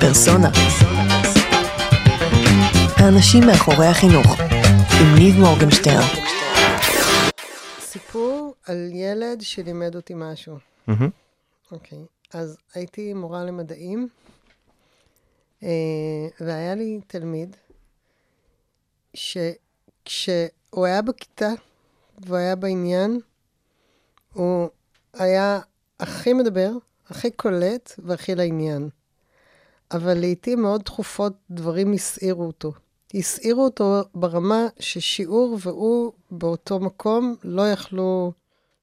פרסונה. האנשים מאחורי החינוך, עם ניב מורגנשטרן. סיפור על ילד שלימד אותי משהו. אוקיי. אז הייתי מורה למדעים, אה, והיה לי תלמיד שכשהוא היה בכיתה והוא היה בעניין, הוא היה הכי מדבר, הכי קולט והכי לעניין. אבל לעיתים מאוד תכופות דברים הסעירו אותו. הסעירו אותו ברמה ששיעור והוא באותו מקום לא יכלו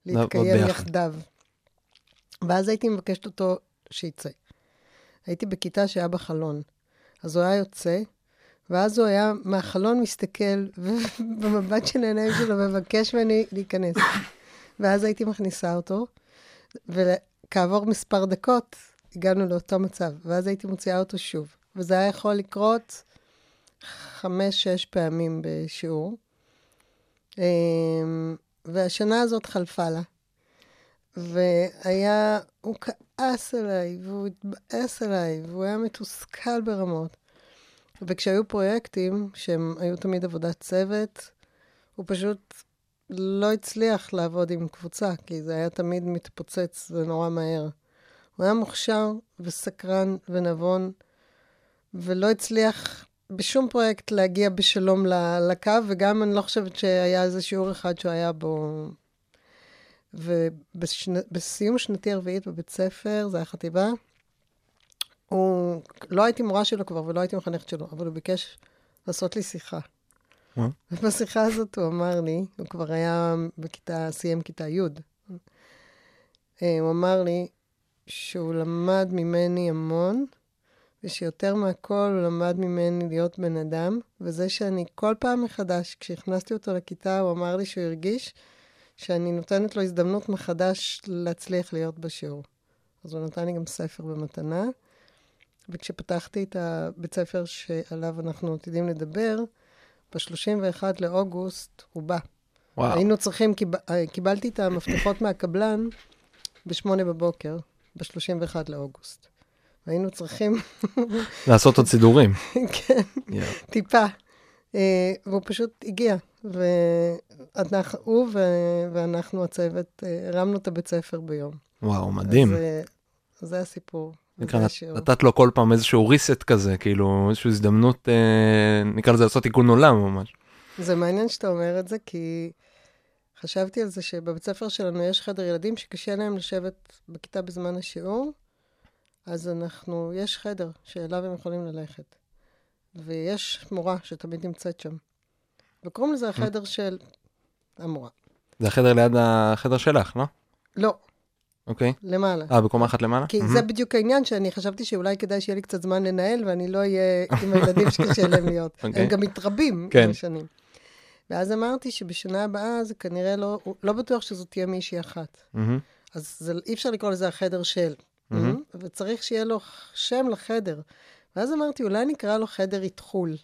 להתקיים. יחדיו. ואז הייתי מבקשת אותו שיצא. הייתי בכיתה שהיה בה חלון. אז הוא היה יוצא, ואז הוא היה מהחלון מסתכל, ובמבט של העיניים שלו מבקש ממני להיכנס. ואז הייתי מכניסה אותו, וכעבור מספר דקות הגענו לאותו מצב, ואז הייתי מוציאה אותו שוב. וזה היה יכול לקרות חמש-שש פעמים בשיעור. אמ, והשנה הזאת חלפה לה. והיה, הוא כעס עליי, והוא התבאס עליי, והוא היה מתוסכל ברמות. וכשהיו פרויקטים, שהם היו תמיד עבודת צוות, הוא פשוט לא הצליח לעבוד עם קבוצה, כי זה היה תמיד מתפוצץ ונורא מהר. הוא היה מוכשר וסקרן ונבון, ולא הצליח בשום פרויקט להגיע בשלום לקו, וגם אני לא חושבת שהיה איזה שיעור אחד שהוא היה בו... ובסיום שנתי הרביעית בבית ספר, זה היה חטיבה, הוא, לא הייתי מורה שלו כבר ולא הייתי מחנכת שלו, אבל הוא ביקש לעשות לי שיחה. מה? ובשיחה הזאת הוא אמר לי, הוא כבר היה בכיתה, סיים כיתה י', אה, הוא אמר לי שהוא למד ממני המון, ושיותר מהכל הוא למד ממני להיות בן אדם, וזה שאני כל פעם מחדש, כשהכנסתי אותו לכיתה, הוא אמר לי שהוא הרגיש שאני נותנת לו הזדמנות מחדש להצליח להיות בשיעור. אז הוא נתן לי גם ספר במתנה, וכשפתחתי את הבית ספר שעליו אנחנו עתידים לדבר, ב-31 לאוגוסט הוא בא. וואו. היינו צריכים, קיב... אה, קיבלתי את המפתחות מהקבלן ב-8 בבוקר, ב-31 לאוגוסט. והיינו צריכים, לעשות עוד סידורים. כן, יואו. טיפה. אה, והוא פשוט הגיע, והוא ו- ואנחנו הצוות אה, הרמנו את הבית ספר ביום. וואו, מדהים. אז, אה, זה הסיפור. נקרא, נת-. נתת לו כל פעם איזשהו reset כזה, כאילו איזושהי הזדמנות, אה, נקרא לזה לעשות תיקון עולם ממש. זה מעניין שאתה אומר את זה, כי חשבתי על זה שבבית ספר שלנו יש חדר ילדים שקשה להם לשבת בכיתה בזמן השיעור, אז אנחנו, יש חדר שאליו הם יכולים ללכת. ויש מורה שתמיד נמצאת שם. וקוראים לזה החדר של המורה. זה החדר ליד החדר שלך, לא? לא, אוקיי. למעלה. אה, בקומה אחת למעלה? כי מהמם. זה בדיוק העניין שאני חשבתי שאולי כדאי שיהיה לי קצת זמן לנהל, ואני לא אהיה עם הילדים שקשה להם להיות. אוקיי. הם גם מתרבים כן. עם השנים. ואז אמרתי שבשנה הבאה זה כנראה לא, לא בטוח שזאת תהיה מישהי אחת. מהמם. אז זה, אי אפשר לקרוא לזה החדר של, מהמם. וצריך שיהיה לו שם לחדר. ואז אמרתי, אולי נקרא לו חדר איתחול,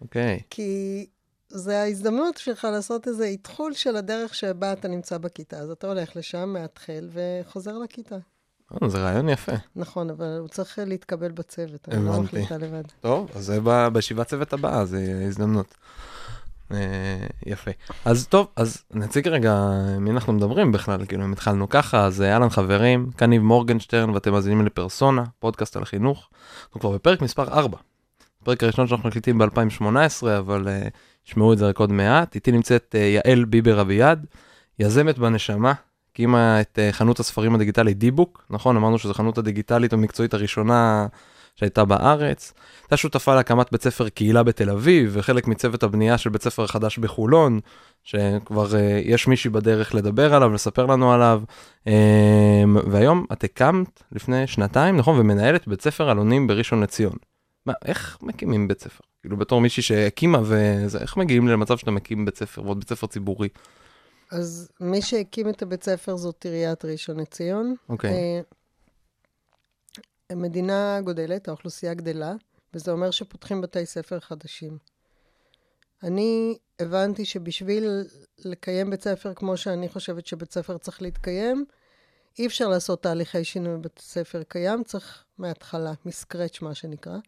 אוקיי. כי זה ההזדמנות שלך לעשות איזה איתחול של הדרך שבה אתה נמצא בכיתה. אז אתה הולך לשם, מאתחל וחוזר לכיתה. אה, זה רעיון יפה. נכון, אבל הוא צריך להתקבל בצוות, אני לא הבנתי. מחליטה לבד. טוב, אז זה בישיבת צוות הבאה, זה הזדמנות. אה, יפה. אז טוב, אז נציג רגע מי אנחנו מדברים בכלל, כאילו אם התחלנו ככה, אז אה, אהלן חברים, כאן ניב מורגנשטרן ואתם מאזינים לפרסונה, פודקאסט על חינוך. אנחנו כבר בפרק מספר 4. הפרק הראשון שאנחנו מקליטים ב-2018, אבל uh, ישמעו את זה רק עוד מעט. איתי נמצאת uh, יעל ביבר אביעד, יזמת בנשמה, הקימה את uh, חנות הספרים הדיגיטלית דיבוק, נכון? אמרנו שזו חנות הדיגיטלית המקצועית הראשונה שהייתה בארץ. הייתה שותפה להקמת בית ספר קהילה בתל אביב, וחלק מצוות הבנייה של בית ספר חדש בחולון, שכבר uh, יש מישהי בדרך לדבר עליו, לספר לנו עליו. Um, והיום את הקמת לפני שנתיים, נכון? ומנהלת בית ספר אלונים בראשון לציון. מה, איך מקימים בית ספר? כאילו בתור מישהי שהקימה וזה, איך מגיעים למצב שאתה מקים בית ספר ועוד בית ספר ציבורי? אז מי שהקים את הבית ספר זאת עיריית ראשון לציון. אוקיי. אה, המדינה גודלת, האוכלוסייה גדלה, וזה אומר שפותחים בתי ספר חדשים. אני הבנתי שבשביל לקיים בית ספר כמו שאני חושבת שבית ספר צריך להתקיים, אי אפשר לעשות תהליכי שינוי בבית ספר קיים, צריך מההתחלה, מסקרץ' מה שנקרא.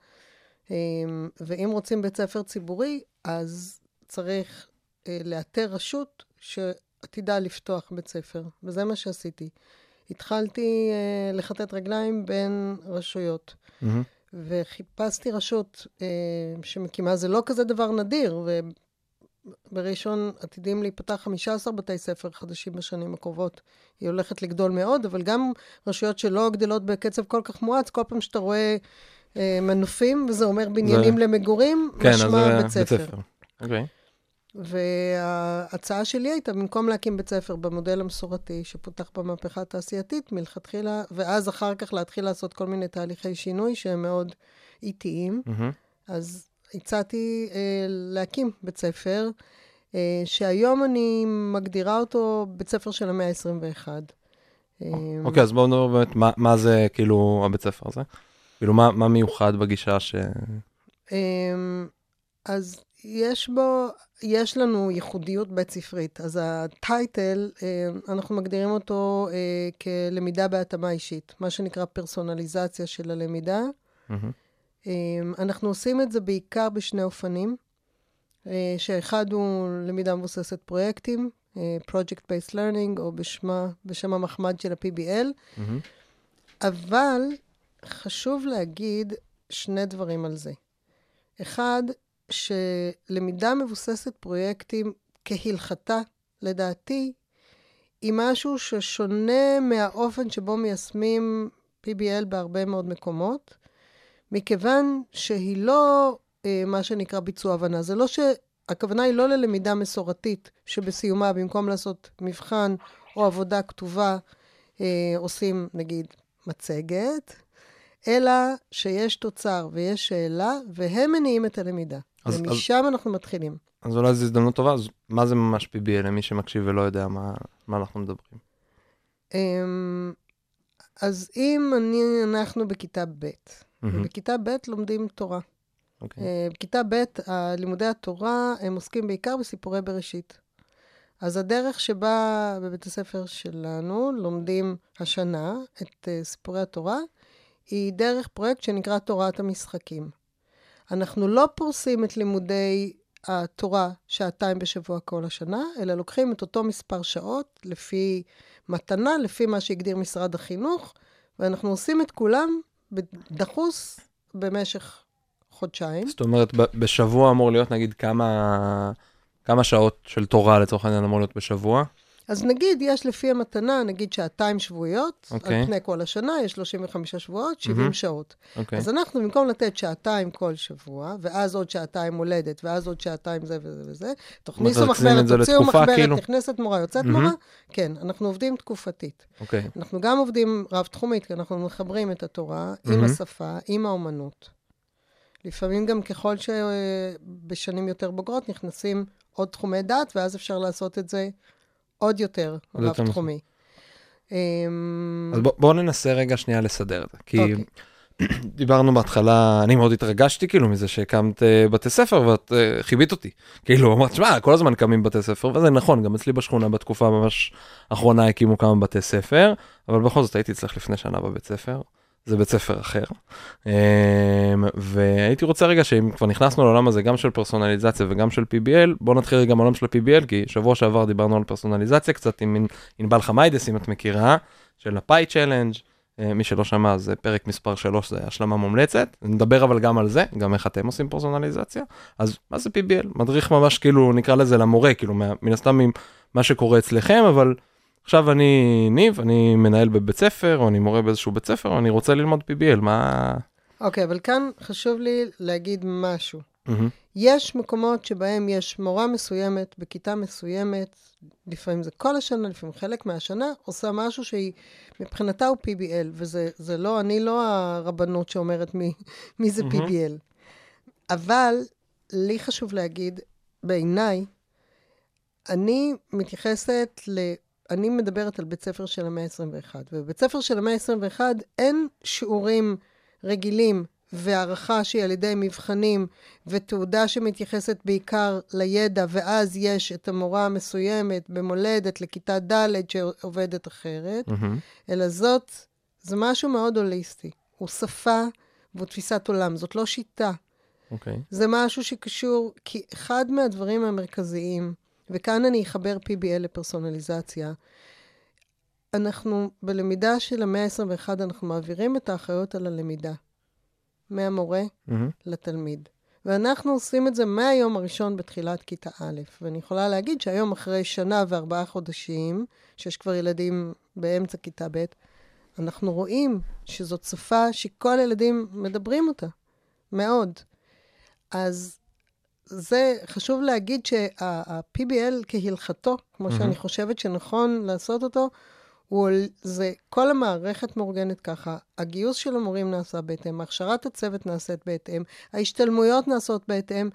אמ, ואם רוצים בית ספר ציבורי, אז צריך אה, לאתר רשות שעתידה לפתוח בית ספר, וזה מה שעשיתי. התחלתי אה, לכתת רגליים בין רשויות, Mm-hmm. וחיפשתי רשות אה, שמקימה, זה לא כזה דבר נדיר, ובראשון עתידים להיפתח 15 בתי ספר חדשים בשנים הקרובות. היא הולכת לגדול מאוד, אבל גם רשויות שלא גדלות בקצב כל כך מואץ, כל פעם שאתה רואה אה, מנופים, וזה אומר בניינים זה- למגורים, כן, משמע זה בית ספר. אוקיי. וההצעה שלי הייתה, במקום להקים בית ספר במודל המסורתי שפותח במהפכה התעשייתית מלכתחילה, ואז אחר כך להתחיל לעשות כל מיני תהליכי שינוי שהם מאוד איטיים, מהמם. אז הצעתי אה, להקים בית ספר, אה, שהיום אני מגדירה אותו בית ספר של המאה ה-21. אה, אוקיי, אז בואו נדבר באמת מה- מה זה כאילו הבית ספר הזה. כאילו, מה מה מיוחד בגישה ש... אמ, אז יש בו, יש לנו ייחודיות בית ספרית. אז הטייטל, אמ, אנחנו מגדירים אותו אה, כלמידה בהתאמה אישית, מה שנקרא פרסונליזציה של הלמידה. אמ, אנחנו עושים את זה בעיקר בשני אופנים, אה, שאחד הוא למידה מבוססת פרויקטים, אה, Project-Based Learning, או בשמה, בשם המחמד של ה-PBL, מהמם. אבל חשוב להגיד שני דברים על זה. אחד, שלמידה מבוססת פרויקטים כהלכתה, לדעתי, היא משהו ששונה מהאופן שבו מיישמים PBL בהרבה מאוד מקומות, מכיוון שהיא לא אה, מה שנקרא ביצוע הבנה. זה לא ש... הכוונה היא לא ללמידה מסורתית, שבסיומה, במקום לעשות מבחן או עבודה כתובה, אה, עושים, נגיד, מצגת, אלא שיש תוצר ויש שאלה, והם מניעים את הלמידה. אז- ומשם אנחנו מתחילים. אז אולי זו הזדמנות טובה, אז מה זה ממש PBL למי שמקשיב ולא יודע מה מה אנחנו מדברים? אמ, אז אם אני, אנחנו בכיתה ב', מהמם. ובכיתה ב' לומדים תורה. אוקיי. אה, בכיתה ב', לימודי התורה, הם עוסקים בעיקר בסיפורי בראשית. אז הדרך שבה בבית הספר שלנו לומדים השנה את אה, סיפורי התורה, היא דרך פרויקט שנקרא תורת המשחקים. אנחנו לא פורסים את לימודי התורה שעתיים בשבוע כל השנה, אלא לוקחים את אותו מספר שעות לפי מתנה, לפי מה שהגדיר משרד החינוך, ואנחנו עושים את כולם דחוס במשך חודשיים. זאת אומרת, בשבוע אמור להיות נגיד כמה כמה שעות של תורה לצורך העניין אמור להיות בשבוע? אז נגיד, יש לפי המתנה, נגיד שעתיים שבועיות, אוקיי. על פני כל השנה, יש 35 שבועות, 70 מהמם. שעות. אוקיי. אז אנחנו, במקום לתת שעתיים כל שבוע, ואז עוד שעתיים הולדת, ואז עוד שעתיים זה וזה וזה, תכניסו מחברת, תוציאו מחברת, כאילו? נכנסת מורה, יוצאת מהמם. מורה, כן, אנחנו עובדים תקופתית. אוקיי. אנחנו גם עובדים רב-תחומית, כי אנחנו מחברים את התורה עם מהמם. השפה, עם האומנות. לפעמים גם ככל שבשנים יותר בוגרות נכנסים עוד תחומי דת, ואז אפשר לעשות את זה עוד יותר יותר רב-תחומי. אמ, אז בוא- בואו ננסה רגע שנייה לסדר את זה. כי אוקיי. דיברנו בהתחלה, אני מאוד התרגשתי כאילו מזה שהקמת אה, בתי ספר ואת אה, חיבית אותי. כאילו אמרת, שמע, כל הזמן קמים בתי ספר, וזה נכון, גם אצלי בשכונה בתקופה ממש האחרונה הקימו כמה בתי ספר, אבל בכל זאת הייתי אצלך לפני שנה בבית ספר. זה בית ספר אחר. אמ, והייתי רוצה רגע שאם כבר נכנסנו לעולם הזה גם של פרסונליזציה וגם של PBL, בוא נתחיל רגע מעולם של ה-PBL, כי שבוע שעבר דיברנו על פרסונליזציה קצת עם ענ- ענבל חמיידס, אם את מכירה, של הפאי צ'לנג'. אה, מי שלא שמע, זה פרק מספר 3, זה השלמה מומלצת. נדבר אבל גם על זה, גם איך אתם עושים פרסונליזציה. אז מה זה PBL? מדריך ממש כאילו, נקרא לזה למורה, כאילו, מה- מן הסתם ממה שקורה אצלכם, אבל עכשיו אני ניב, אני מנהל בבית ספר, או אני מורה באיזשהו בית ספר, או אני רוצה ללמוד PBL, מה... אוקיי, אבל כאן חשוב לי להגיד משהו. מהמם. יש מקומות שבהם יש מורה מסוימת, בכיתה מסוימת, לפעמים זה כל השנה, לפעמים חלק מהשנה, עושה משהו שהיא, מבחינתה הוא PBL, וזה זה לא, אני לא הרבנות שאומרת מי, מי זה מהמם. PBL. אבל לי חשוב להגיד, בעיניי, אני מתייחסת ל... אני מדברת על בית ספר של המאה ה-21, ובבית ספר של המאה ה-21 אין שיעורים רגילים והערכה שהיא על ידי מבחנים, ותעודה שמתייחסת בעיקר לידע, ואז יש את המורה המסוימת במולדת לכיתה ד' שעובדת אחרת, מהמם. אלא זאת, זה משהו מאוד הוליסטי. הוא שפה והוא תפיסת עולם, זאת לא שיטה. אוקיי. זה משהו שקשור, כי אחד מהדברים המרכזיים, וכאן אני אחבר PBL לפרסונליזציה, אנחנו, בלמידה של המאה ה-21, אנחנו מעבירים את האחריות על הלמידה. מהמורה מהמם. לתלמיד. ואנחנו עושים את זה מהיום הראשון בתחילת כיתה א', ואני יכולה להגיד שהיום אחרי שנה וארבעה חודשים, שיש כבר ילדים באמצע כיתה ב', אנחנו רואים שזאת שפה שכל הילדים מדברים אותה, מאוד. אז זה, חשוב להגיד שה-PBL כהלכתו, כמו מהמם. שאני חושבת שנכון לעשות אותו, הוא, זה, כל המערכת מאורגנת ככה, הגיוס של המורים נעשה בהתאם, הכשרת הצוות נעשית בהתאם, ההשתלמויות נעשות בהתאם,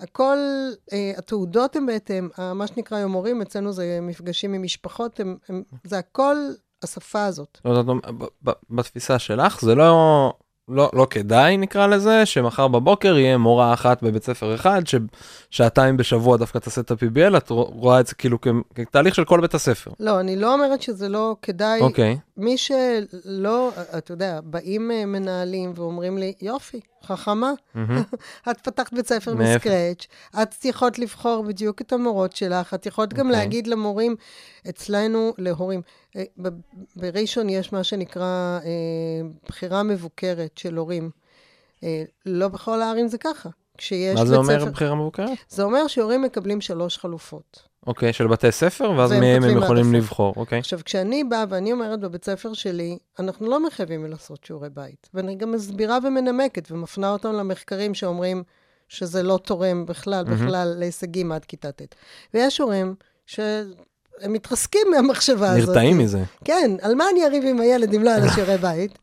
הכל, אה, התעודות הן בהתאם, מה שנקרא היום מורים, אצלנו זה מפגשים עם משפחות, הם, הם, זה הכל השפה הזאת. לא ב- ב- בתפיסה שלך זה לא, לא, לא כדאי נקרא לזה, שמחר בבוקר יהיה מורה אחת בבית ספר אחד, ששעתיים בשבוע דווקא תעשה את ה-PBL, את רואה את זה כאילו כתהליך של כל בית הספר. לא, אני לא אומרת שזה לא כדאי. אוקיי, מי שלא, אתה יודע, באים אה, מנהלים ואומרים לי, יופי, חכמה. את פתחת בית ספר? מסקרץ', את יכולת לבחור בדיוק את המורות שלך, את יכולת גם אוקיי. להגיד למורים, אצלנו, להורים, אה, בראשון יש מה שנקרא אה, בחירה מבוקרת של הורים. לא בכל הערים זה ככה. כשיש מה בית זה אומר ספר... בחירה מבוקרת? זה אומר שהורים מקבלים שלוש חלופות. אוקיי, של בתי ספר, ואז מהם הם יכולים. לבחור, אוקיי. עכשיו, כשאני באה ואני אומרת בבית ספר שלי, אנחנו לא מחייבים לעשות שיעורי בית. ואני גם מסבירה ומנמקת ומפנה אותם למחקרים שאומרים שזה לא תורם בכלל. בכלל להישגים עד כיתה ט'. ויש הורים שהם מתרסקים מהמחשבה הזאת. נרתעים מזה. כן, על מה אני אריב עם הילד אם לא על השיעורי בית?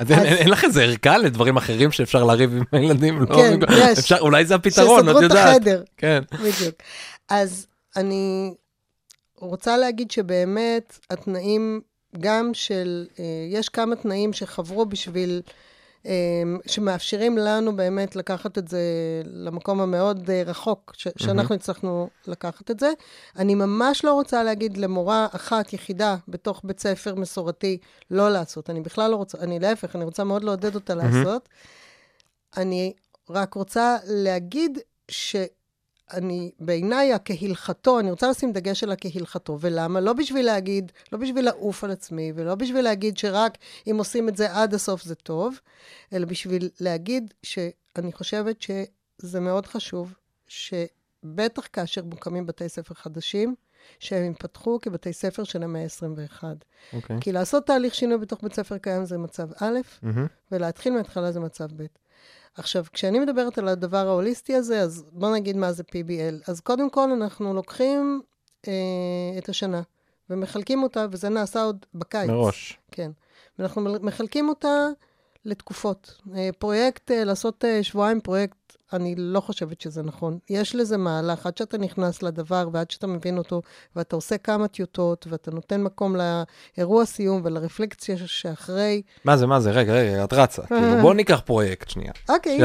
אז אין- אין אין לך איזה ערכה לדברים אחרים שאפשר לריב עם הילדים? לא? כן, יש. אפשר, אולי זה הפתרון, את שיסדרו את יודעת. החדר. כן. בדיוק. אז אני רוצה להגיד שבאמת התנאים, גם של, אה, יש כמה תנאים שחברו בשביל, אה, שמאפשרים לנו באמת לקחת את זה למקום המאוד אה, רחוק, ש- שאנחנו הצלחנו לקחת את זה. אני ממש לא רוצה להגיד למורה אחת יחידה בתוך בית ספר מסורתי לא לעשות. אני בכלל לא רוצה, אני להפך, אני רוצה מאוד לעודד אותה לעשות. אני רק רוצה להגיד שאני, בעיניי, הכהלכתו, אני רוצה לשים דגש על הכהלכתו. ולמה? לא בשביל להגיד, לא בשביל לעוף על עצמי, ולא בשביל להגיד שרק אם עושים את זה עד הסוף זה טוב, אלא בשביל להגיד שאני חושבת שזה מאוד חשוב, שבטח כאשר מוקמים בתי ספר חדשים, שהם ייפתחו כבתי ספר של המאה ה-21. אוקיי. כי לעשות תהליך שינוי בתוך בית ספר קיים זה מצב א', מהמם. ולהתחיל מההתחלה זה מצב ב'. עכשיו, כשאני מדברת על הדבר ההוליסטי הזה, אז בואו נגיד מה זה PBL. אז קודם כל, אנחנו לוקחים אה, את השנה ומחלקים אותה, וזה נעשה עוד בקיץ. מראש. כן. ואנחנו מחלקים אותה לתקופות. אה, פרויקט, אה, לעשות אה, שבועיים פרויקט, אני לא חושבת שזה נכון. יש לזה מהלך, עד שאתה נכנס לדבר ועד שאתה מבין אותו, ואתה עושה כמה טיוטות, ואתה נותן מקום לאירוע סיום ולרפלקציה שאחרי. מה זה, מה זה, רגע, רגע, את רצה. כאילו, בוא ניקח פרויקט שנייה. אוקיי,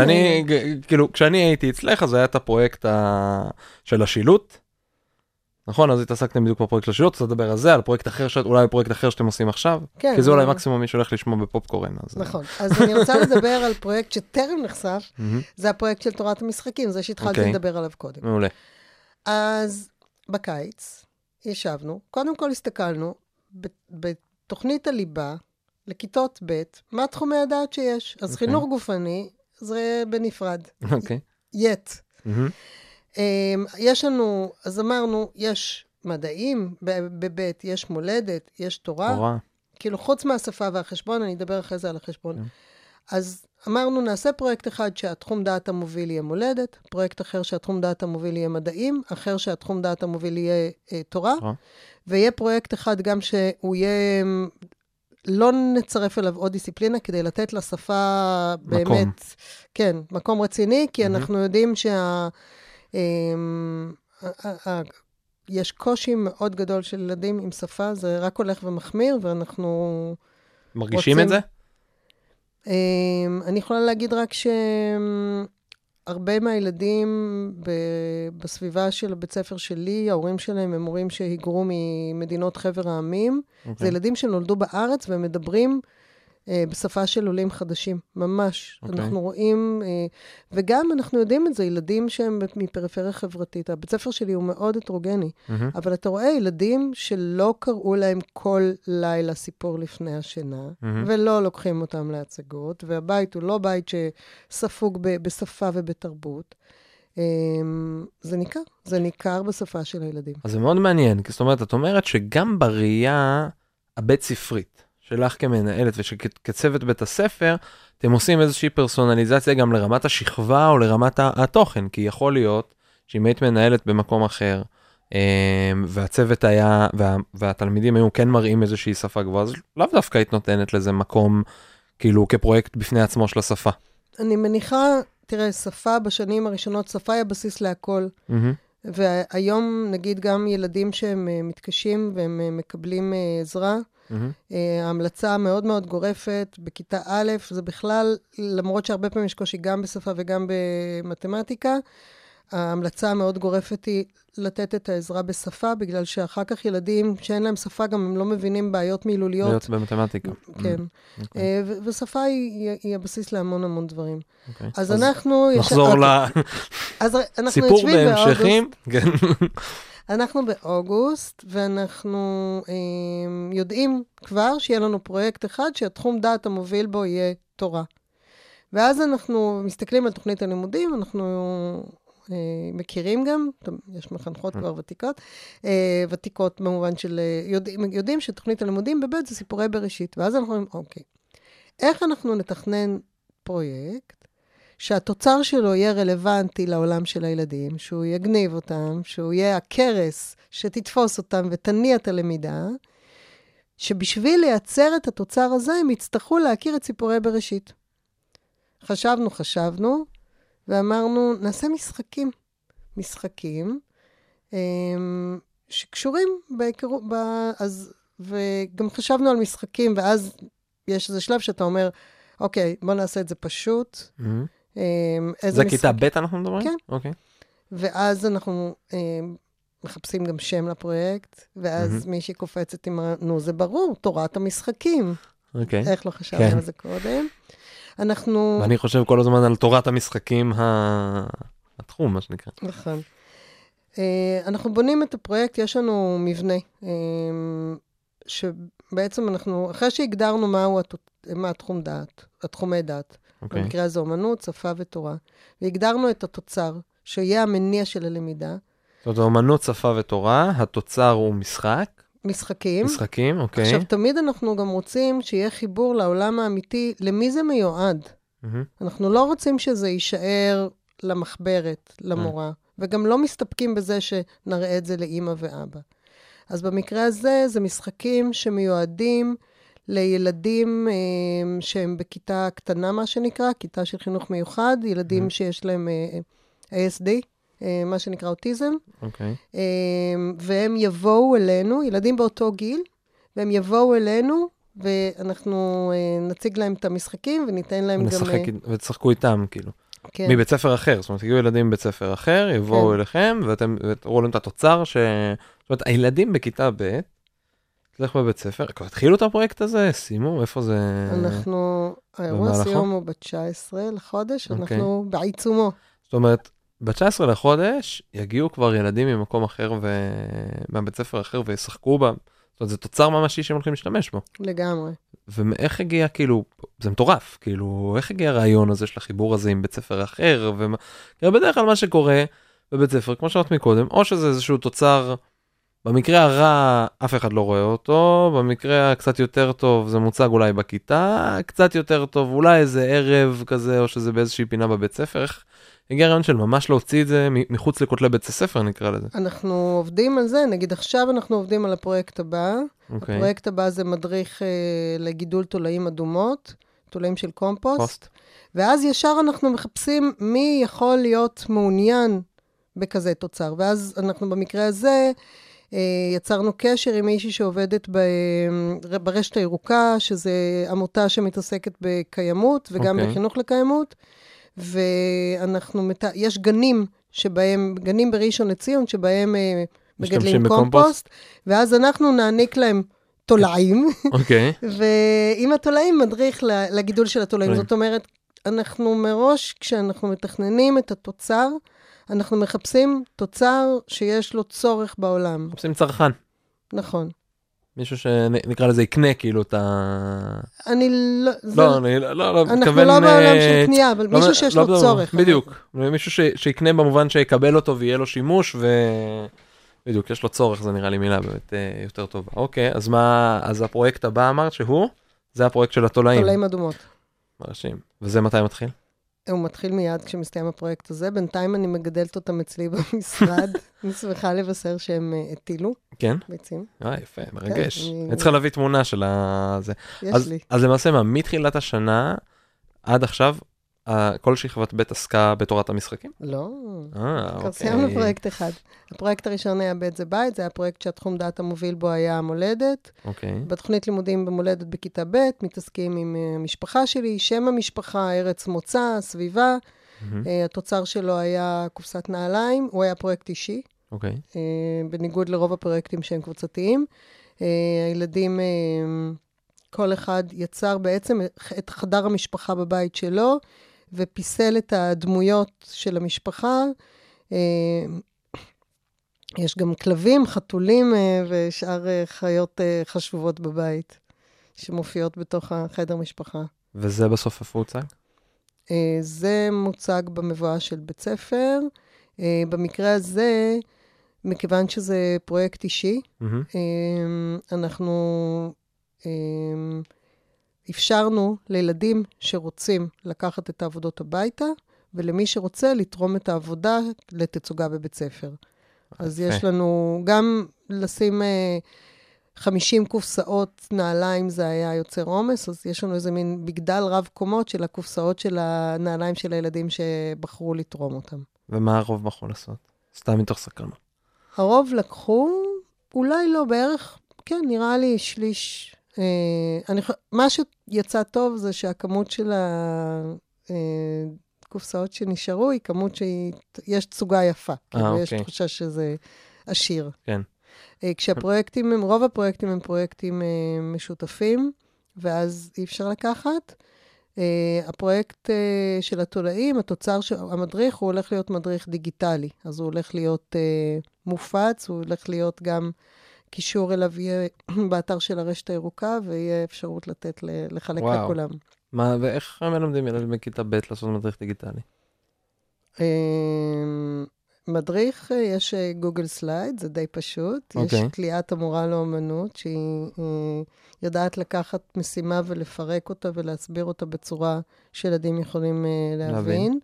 ג- כאילו, כשאני הייתי אצלך, אז היה את הפרויקט ה- של השילוט. נכון, אז התעסקתם בדיוק בפרויקט של השילוט, רוצה לדבר על זה, על פרויקט אחר, שאת- אולי פרויקט אחר שאתם עושים עכשיו. כן, כי זה אולי זה- מקסימום מי שהולך לשמוע בפופקורן. אז... נכון. אז אני רוצה לדבר על פרויקט שטרם נחשף. זה הפרויקט של תורת המשחקים, זה שהתחלתי אוקיי. לדבר עליו קודם. מעולה. אז בקיץ ישבנו, קודם כל הסתכלנו בתוכנית הליבה לכיתות ב', מה תחומי הדעת שיש. אז אוקיי. חינוך גופני זה בנפרד, אוקיי. יט. מהמם. אמ, יש לנו, אז אמרנו, יש מדעים ב- בב', יש מולדת, יש תורה. תורה. כאילו, חוץ מהשפה והחשבון, אני אדבר אחרי זה על החשבון. כן. אז אמרנו, נעשה פרויקט אחד שהתחום דעת המוביל יהיה מולדת, פרויקט אחר שהתחום דעת המוביל יהיה מדעים, אחר שהתחום דעת המוביל יהיה אה, תורה, תורה. ויהיה פרויקט אחד גם שהוא יהיה... אמ, לא נצרף אליו עוד דיסציפלינה כדי לתת לשפה באמת, מקום. כן, מקום רציני, כי מהמם. אנחנו יודעים שה... אמ, יש קושי מאוד גדול של ילדים עם שפה, זה רק הולך ומחמיר, ואנחנו... מרגישים רוצים- את זה? אמ, אני יכולה להגיד רק שהרבה מהילדים ב- בסביבה של הבית ספר שלי, ההורים שלהם הם הורים שהיגרו ממדינות חבר העמים. זה אוקיי. ילדים שנולדו בארץ והם מדברים אה, בשפה של עולים חדשים, ממש. אוקיי. אנחנו רואים, אה, וגם אנחנו יודעים את זה, ילדים שהם מפריפריה חברתית. הבית ספר שלי הוא מאוד הטרוגני, מהמם. אבל אתה רואה ילדים שלא קראו להם כל לילה סיפור לפני השינה, מהמם. ולא לוקחים אותם להצגות, והבית הוא לא בית שספוג ב- בשפה ובתרבות. אה, זה ניכר, זה ניכר בשפה של הילדים. אז זה מאוד מעניין, כי זאת אומרת, את אומרת שגם בראייה הבית ספרית שלך כמנהלת וכצוות בית הספר, אתם עושים איזושהי פרסונליזציה גם לרמת השכבה או לרמת התוכן, כי יכול להיות שאם היית מנהלת במקום אחר, אמ, והצוות היה, וה, והתלמידים היו כן מראים איזושהי שפה גבוהה, אז לאו דווקא היית נותנת לזה מקום, כאילו, כפרויקט בפני עצמו של השפה. אני מניחה, תראה, שפה בשנים הראשונות, שפה היא הבסיס להכל. מהמם. והיום, נגיד, גם ילדים שהם אה, מתקשים והם אה, מקבלים אה, עזרה, מהמם. אה, ההמלצה המאוד מאוד גורפת בכיתה א', זה בכלל, למרות שהרבה פעמים יש קושי גם בשפה וגם במתמטיקה, ההמלצה המאוד גורפת היא לתת את העזרה בשפה, בגלל שאחר כך ילדים שאין להם שפה, גם הם לא מבינים בעיות מילוליות. להיות במתמטיקה. כן. אוקיי. אה, ו- ושפה היא, היא, הבסיס להמון המון דברים. אוקיי. אז, אנחנו... יש- נחזור אוקיי. אז אנחנו יושבים באוגוסט. בהמשכים. כן. אנחנו באוגוסט, ואנחנו אה, יודעים כבר שיהיה לנו פרויקט אחד שהתחום דעת המוביל בו יהיה תורה. ואז אנחנו מסתכלים על תוכנית הלימודים, אנחנו אה, מכירים גם, יש מחנכות כבר ותיקות, אה, ותיקות במובן של, אה, יודעים, יודעים שתוכנית הלימודים בבית זה סיפורי בראשית. ואז אנחנו אומרים, אוקיי, איך אנחנו נתכנן פרויקט שהתוצר שלו יהיה רלוונטי לעולם של הילדים, שהוא יגניב אותם, שהוא יהיה הכרס שתתפוס אותם ותניע את הלמידה, שבשביל לייצר את התוצר הזה, הם יצטרכו להכיר את סיפורי בראשית. חשבנו, חשבנו, ואמרנו, נעשה משחקים. משחקים אמ, שקשורים בהיכרות, ב... אז, וגם חשבנו על משחקים, ואז יש איזה שלב שאתה אומר, אוקיי, בוא נעשה את זה פשוט. מהמם. אמ, זה משחק- כיתה ב' אנחנו מדברים? כן. אוקיי. ואז אנחנו אה, מחפשים גם שם לפרויקט, ואז מישהי קופצת עם ה... נו, זה ברור, תורת המשחקים. אוקיי. איך לא חשבנו כן. על זה קודם? אנחנו... ואני חושב כל הזמן על תורת המשחקים ה- התחום, מה שנקרא. נכון. אה, אנחנו בונים את הפרויקט, יש לנו מבנה, אה, שבעצם אנחנו, אחרי שהגדרנו מהו הת- מה התחום דעת, התחומי דעת, אוקיי. במקרה הזה אומנות, שפה ותורה, והגדרנו את התוצר, שיהיה המניע של הלמידה, זאת אומרת, אומנות, שפה ותורה, התוצר הוא משחק, משחקים. משחקים, אוקיי. עכשיו, תמיד אנחנו גם רוצים שיהיה חיבור לעולם האמיתי, למי זה מיועד. מהמם. אנחנו לא רוצים שזה יישאר למחברת, למורה, וגם לא מסתפקים בזה שנראה את זה לאימא ואבא. אז במקרה הזה, זה משחקים שמיועדים לילדים אה, שהם בכיתה קטנה, מה שנקרא, כיתה של חינוך מיוחד, ילדים Mhm. שיש להם אה, ASD, אה, מה שנקרא אוטיזם, אוקיי. אה, והם יבואו אלינו, ילדים באותו גיל, והם יבואו אלינו, ואנחנו נציג להם את המשחקים וניתן להם גם... ונשחק, אה, ותשחקו איתם, כאילו. כן. מבית ספר אחר, זאת אומרת, הגיעו ילדים מבית ספר אחר, יבואו כן. אליכם, ואתם תראו להם את התוצר ש... זאת אומרת, הילדים בכיתה ב', אצלך בבית ספר, כבר התחילו את הפרויקט הזה? סיימו? איפה זה? אנחנו, האירוע? סיום הוא ב-19 לחודש, אוקיי. אנחנו בעיצומו. זאת אומרת, ב-19 לחודש יגיעו כבר ילדים ממקום אחר ו... מהבית ספר אחר וישחקו בה. זאת אומרת, זה תוצר ממשי שהם הולכים להשתמש בו. לגמרי. ואיך הגיע, כאילו, זה מטורף, כאילו, איך הגיע הרעיון הזה של החיבור הזה עם בית ספר אחר, ומה... בדרך כלל מה שקורה בבית ספר, כמו שאמרת מקודם, או שזה איזשהו תוצר, במקרה הרע אף אחד לא רואה אותו, במקרה הקצת יותר טוב זה מוצג אולי בכיתה, קצת יותר טוב אולי איזה ערב כזה, או שזה באיזושהי פינה בבית ספר, הגיע הרעיון של ממש להוציא את זה מחוץ לכותלי בית הספר נקרא לזה. אנחנו עובדים על זה, נגיד עכשיו אנחנו עובדים על הפרויקט הבא. אוקיי, הפרויקט הבא זה מדריך אה, לגידול תולעים אדומות, תולעים של קומפוסט. פוסט. ואז ישר אנחנו מחפשים מי יכול להיות מעוניין בכזה תוצר. ואז אנחנו במקרה הזה יצרנו קשר עם מישהי שעובדת ב, ברשת הירוקה, שזו עמותה שמתעסקת בקיימות וגם okay. אוקיי. בחינוך לקיימות, ואנחנו, מת... יש גנים שבהם, גנים בראשון לציון, שבהם אה, מגדלים בקומפוסט? קומפוסט, ואז אנחנו נעניק להם תולעים, אוקיי. ועם התולעים מדריך לגידול של התולעים. תולעים. זאת אומרת, אנחנו מראש, כשאנחנו מתכננים את התוצר, אנחנו מחפשים תוצר שיש לו צורך בעולם. מחפשים צרכן. נכון. מישהו שנקרא לזה יקנה כאילו את ה... אני לא... זה- לא, אני לא, לא, לא, אנחנו מתכוון... לא בעולם אה, של קנייה, אבל לא- מישהו שיש לא לו בעולם- צורך. בדיוק. מישהו ש- שיקנה במובן שיקבל אותו ויהיה לו שימוש ו... בדיוק, יש לו צורך, זה נראה לי מילה באמת אה, יותר טובה. אוקיי, אז מה, אז הפרויקט הבא אמרת שהוא? זה הפרויקט של התולעים. תולעים אדומות. מרשים. וזה מתי מתחיל? הוא מתחיל מיד כשמסתיים הפרויקט הזה. בינתיים אני מגדלת אותם אצלי במשרד. אני שמחה לבשר שהם אה, הטילו כן? ביצים. אה, יפה, מרגש. אני- אני צריכה להביא תמונה של ה... זה. יש אז, לי. אז למעשה מה, מתחילת השנה עד עכשיו, כל שכבת ב' עסקה בתורת המשחקים? לא. אה, כבר אוקיי. סיימנו פרויקט אחד. הפרויקט הראשון היה בית זה בית, זה היה פרויקט שהתחום דעת המוביל בו היה המולדת. אוקיי. בתוכנית לימודים במולדת בכיתה ב', מתעסקים עם אה, המשפחה שלי, שם המשפחה, ארץ מוצא, סביבה. מהמם, אה, התוצר שלו היה קופסת נעליים, הוא היה פרויקט אישי, אוקיי. אה, בניגוד לרוב הפרויקטים שהם קבוצתיים. אה, הילדים, אה, כל אחד יצר בעצם את חדר המשפחה בבית שלו, ופיסל את הדמויות של המשפחה. אה, יש גם כלבים, חתולים אה, ושאר אה, חיות חשובות בבית, שמופיעות בתוך החדר משפחה. וזה בסוף איפה הוצג? זה מוצג במבואה של בית ספר. במקרה הזה, מכיוון שזה פרויקט אישי, אה, אנחנו אפשרנו לילדים שרוצים לקחת את העבודות הביתה, ולמי שרוצה לתרום את העבודה לתצוגה בבית ספר. אז. יש לנו גם לשים אה, 50 קופסאות נעליים, זה היה יוצר עומס, אז יש לנו איזה מין מגדל רב קומות של הקופסאות של הנעליים של הילדים שבחרו לתרום אותם. ומה הרוב בחרו לעשות? סתם מתוך סקרנות. הרוב לקחו, אולי לא, בערך, כן, נראה לי שליש. אה, אני, מה שיצא טוב זה שהכמות של הקופסאות שנשארו היא כמות שהיא, יש תצוגה יפה. כאילו, יש אוקיי. תחושה שזה עשיר. כן. אה, כשהפרויקטים הם, רוב הפרויקטים הם פרויקטים אה, משותפים, ואז אי אפשר לקחת. אה, הפרויקט אה, של התולעים, התוצר, של, המדריך, הוא הולך להיות מדריך דיגיטלי. אז הוא הולך להיות אה, מופץ, הוא הולך להיות גם קישור אליו יהיה באתר של הרשת הירוקה, ויהיה אפשרות לתת, לחלק וואו. לכולם. מה, ואיך מלמדים ילדים בכיתה ב' לעשות מדריך דיגיטלי? אה, מדריך, אה, יש אה, Google Slide, זה די פשוט. יש אוקיי. קליעת המורה לאומנות, שהיא אה, יודעת לקחת משימה ולפרק אותה ולהסביר אותה בצורה שילדים יכולים להבין. להבין.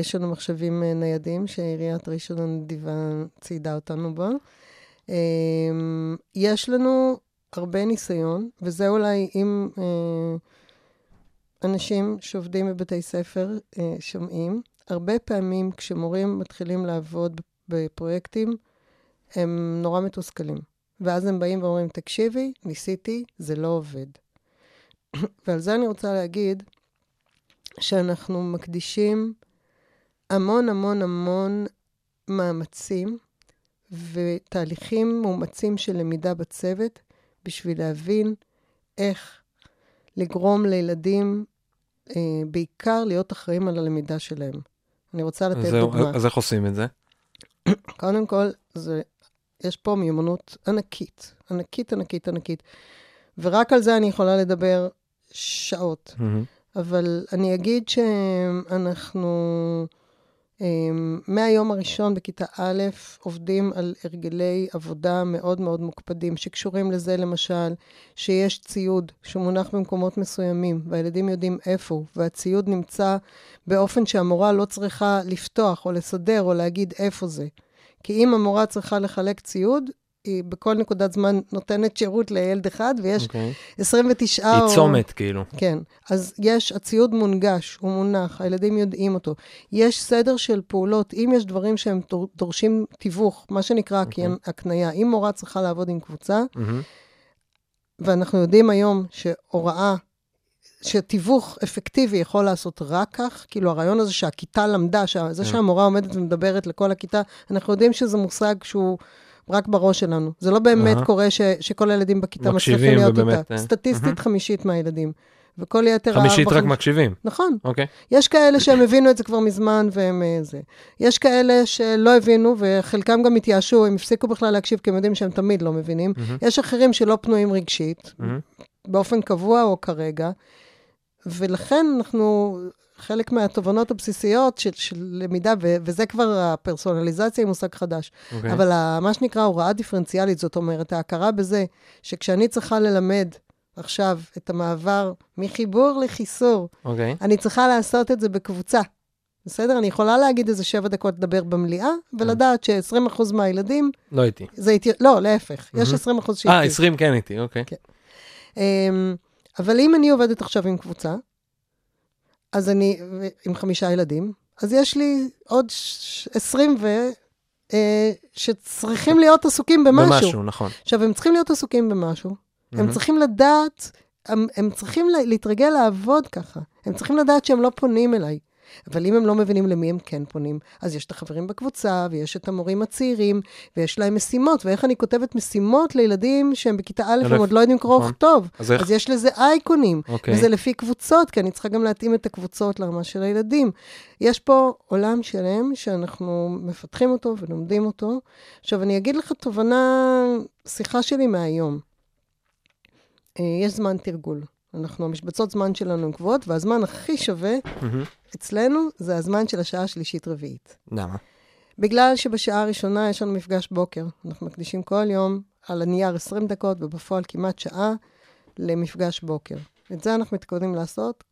יש לנו מחשבים ניידים שעיריית ראשון הנדיבה ציידה אותנו בו. אה, יש לנו הרבה ניסיון, וזה אולי אם אה, אנשים שעובדים בבתי ספר אה, שומעים, הרבה פעמים כשמורים מתחילים לעבוד בפרויקטים, הם נורא מתוסכלים. ואז הם באים ואומרים, תקשיבי, ניסיתי, זה לא עובד. ועל זה אני רוצה להגיד שאנחנו מקדישים המון המון המון מאמצים ותהליכים מאומצים של למידה בצוות בשביל להבין איך לגרום לילדים אה, בעיקר להיות אחראים על הלמידה שלהם. אני רוצה לתת אז דוגמה. אז איך עושים את זה? קודם כל, זה, יש פה מיומנות ענקית, ענקית, ענקית, ענקית. ורק על זה אני יכולה לדבר שעות. מהמם, אבל אני אגיד שאנחנו מהיום הראשון בכיתה א' עובדים על הרגלי עבודה מאוד מאוד מוקפדים, שקשורים לזה למשל, שיש ציוד שמונח במקומות מסוימים, והילדים יודעים איפה הוא, והציוד נמצא באופן שהמורה לא צריכה לפתוח או לסדר או להגיד איפה זה. כי אם המורה צריכה לחלק ציוד, היא בכל נקודת זמן נותנת שירות לילד אחד, ויש אוקיי. 29 היא או... צומת, כאילו. כן, אז יש, הציוד מונגש, הוא מונח, הילדים יודעים אותו. יש סדר של פעולות, אם יש דברים שהם דור- דורשים תיווך, מה שנקרא אוקיי. okay. הקנייה, אם מורה צריכה לעבוד עם קבוצה, מהמם. ואנחנו יודעים היום שהוראה, שתיווך אפקטיבי יכול לעשות רק כך, כאילו הרעיון הזה שהכיתה למדה, זה כן. שהמורה עומדת ומדברת לכל הכיתה, אנחנו יודעים שזה מושג שהוא רק בראש שלנו. זה לא באמת אהה. קורה ש, שכל הילדים בכיתה מצליחים להיות ובאמת, איתה. אה, סטטיסטית מהמם. חמישית מהילדים. וכל יתר... חמישית רק מקשיבים. נכון. אוקיי. יש כאלה שהם הבינו את זה כבר מזמן והם אה, זה. יש כאלה שלא הבינו, וחלקם גם התייאשו, הם הפסיקו בכלל להקשיב, כי הם יודעים שהם תמיד לא מבינים. מהמם. יש אחרים שלא פנויים רגשית, מהמם. באופן קבוע או כרגע, ולכן אנחנו, חלק מהתובנות הבסיסיות של, של למידה, ו, וזה כבר הפרסונליזציה היא מושג חדש, אוקיי. אבל ה, מה שנקרא הוראה דיפרנציאלית, זאת אומרת, ההכרה בזה שכשאני צריכה ללמד עכשיו את המעבר מחיבור לחיסור, אוקיי. אני צריכה לעשות את זה בקבוצה. בסדר? אני יכולה להגיד איזה שבע דקות לדבר במליאה, ולדעת ש-20% מהילדים, לא איתי. זה איתי, לא, להפך, יש מהמם. 20% שאיתי. אה, 20 כן איתי, אוקיי. כן. אמ, אבל אם אני עובדת עכשיו עם קבוצה, אז אני, עם חמישה ילדים, אז יש לי עוד ש- 20 ו... אה, שצריכים להיות עסוקים במשהו. במשהו, נכון. עכשיו, הם צריכים להיות עסוקים במשהו. הם מהמם. צריכים לדעת, הם, הם צריכים לה- להתרגל לעבוד ככה. הם צריכים לדעת שהם לא פונים אליי. אבל אם הם לא מבינים למי הם כן פונים, אז יש את החברים בקבוצה, ויש את המורים הצעירים, ויש להם משימות, ואיך אני כותבת משימות לילדים שהם בכיתה א', הם עוד לא יודעים קרוא נכון. וכתוב. אז איך? אז יש לזה אייקונים, אוקיי. וזה לפי קבוצות, כי אני צריכה גם להתאים את הקבוצות לרמה של הילדים. יש פה עולם שלם שאנחנו מפתחים אותו ולומדים אותו. עכשיו, אני אגיד לך תובנה, שיחה שלי מהיום. אה, יש זמן תרגול. אנחנו, המשבצות זמן שלנו הן קבועות, והזמן הכי שווה מהמם. אצלנו זה הזמן של השעה השלישית-רביעית. למה? בגלל שבשעה הראשונה יש לנו מפגש בוקר. אנחנו מקדישים כל יום על הנייר 20 דקות, ובפועל כמעט שעה למפגש בוקר. את זה אנחנו מתכוונים לעשות.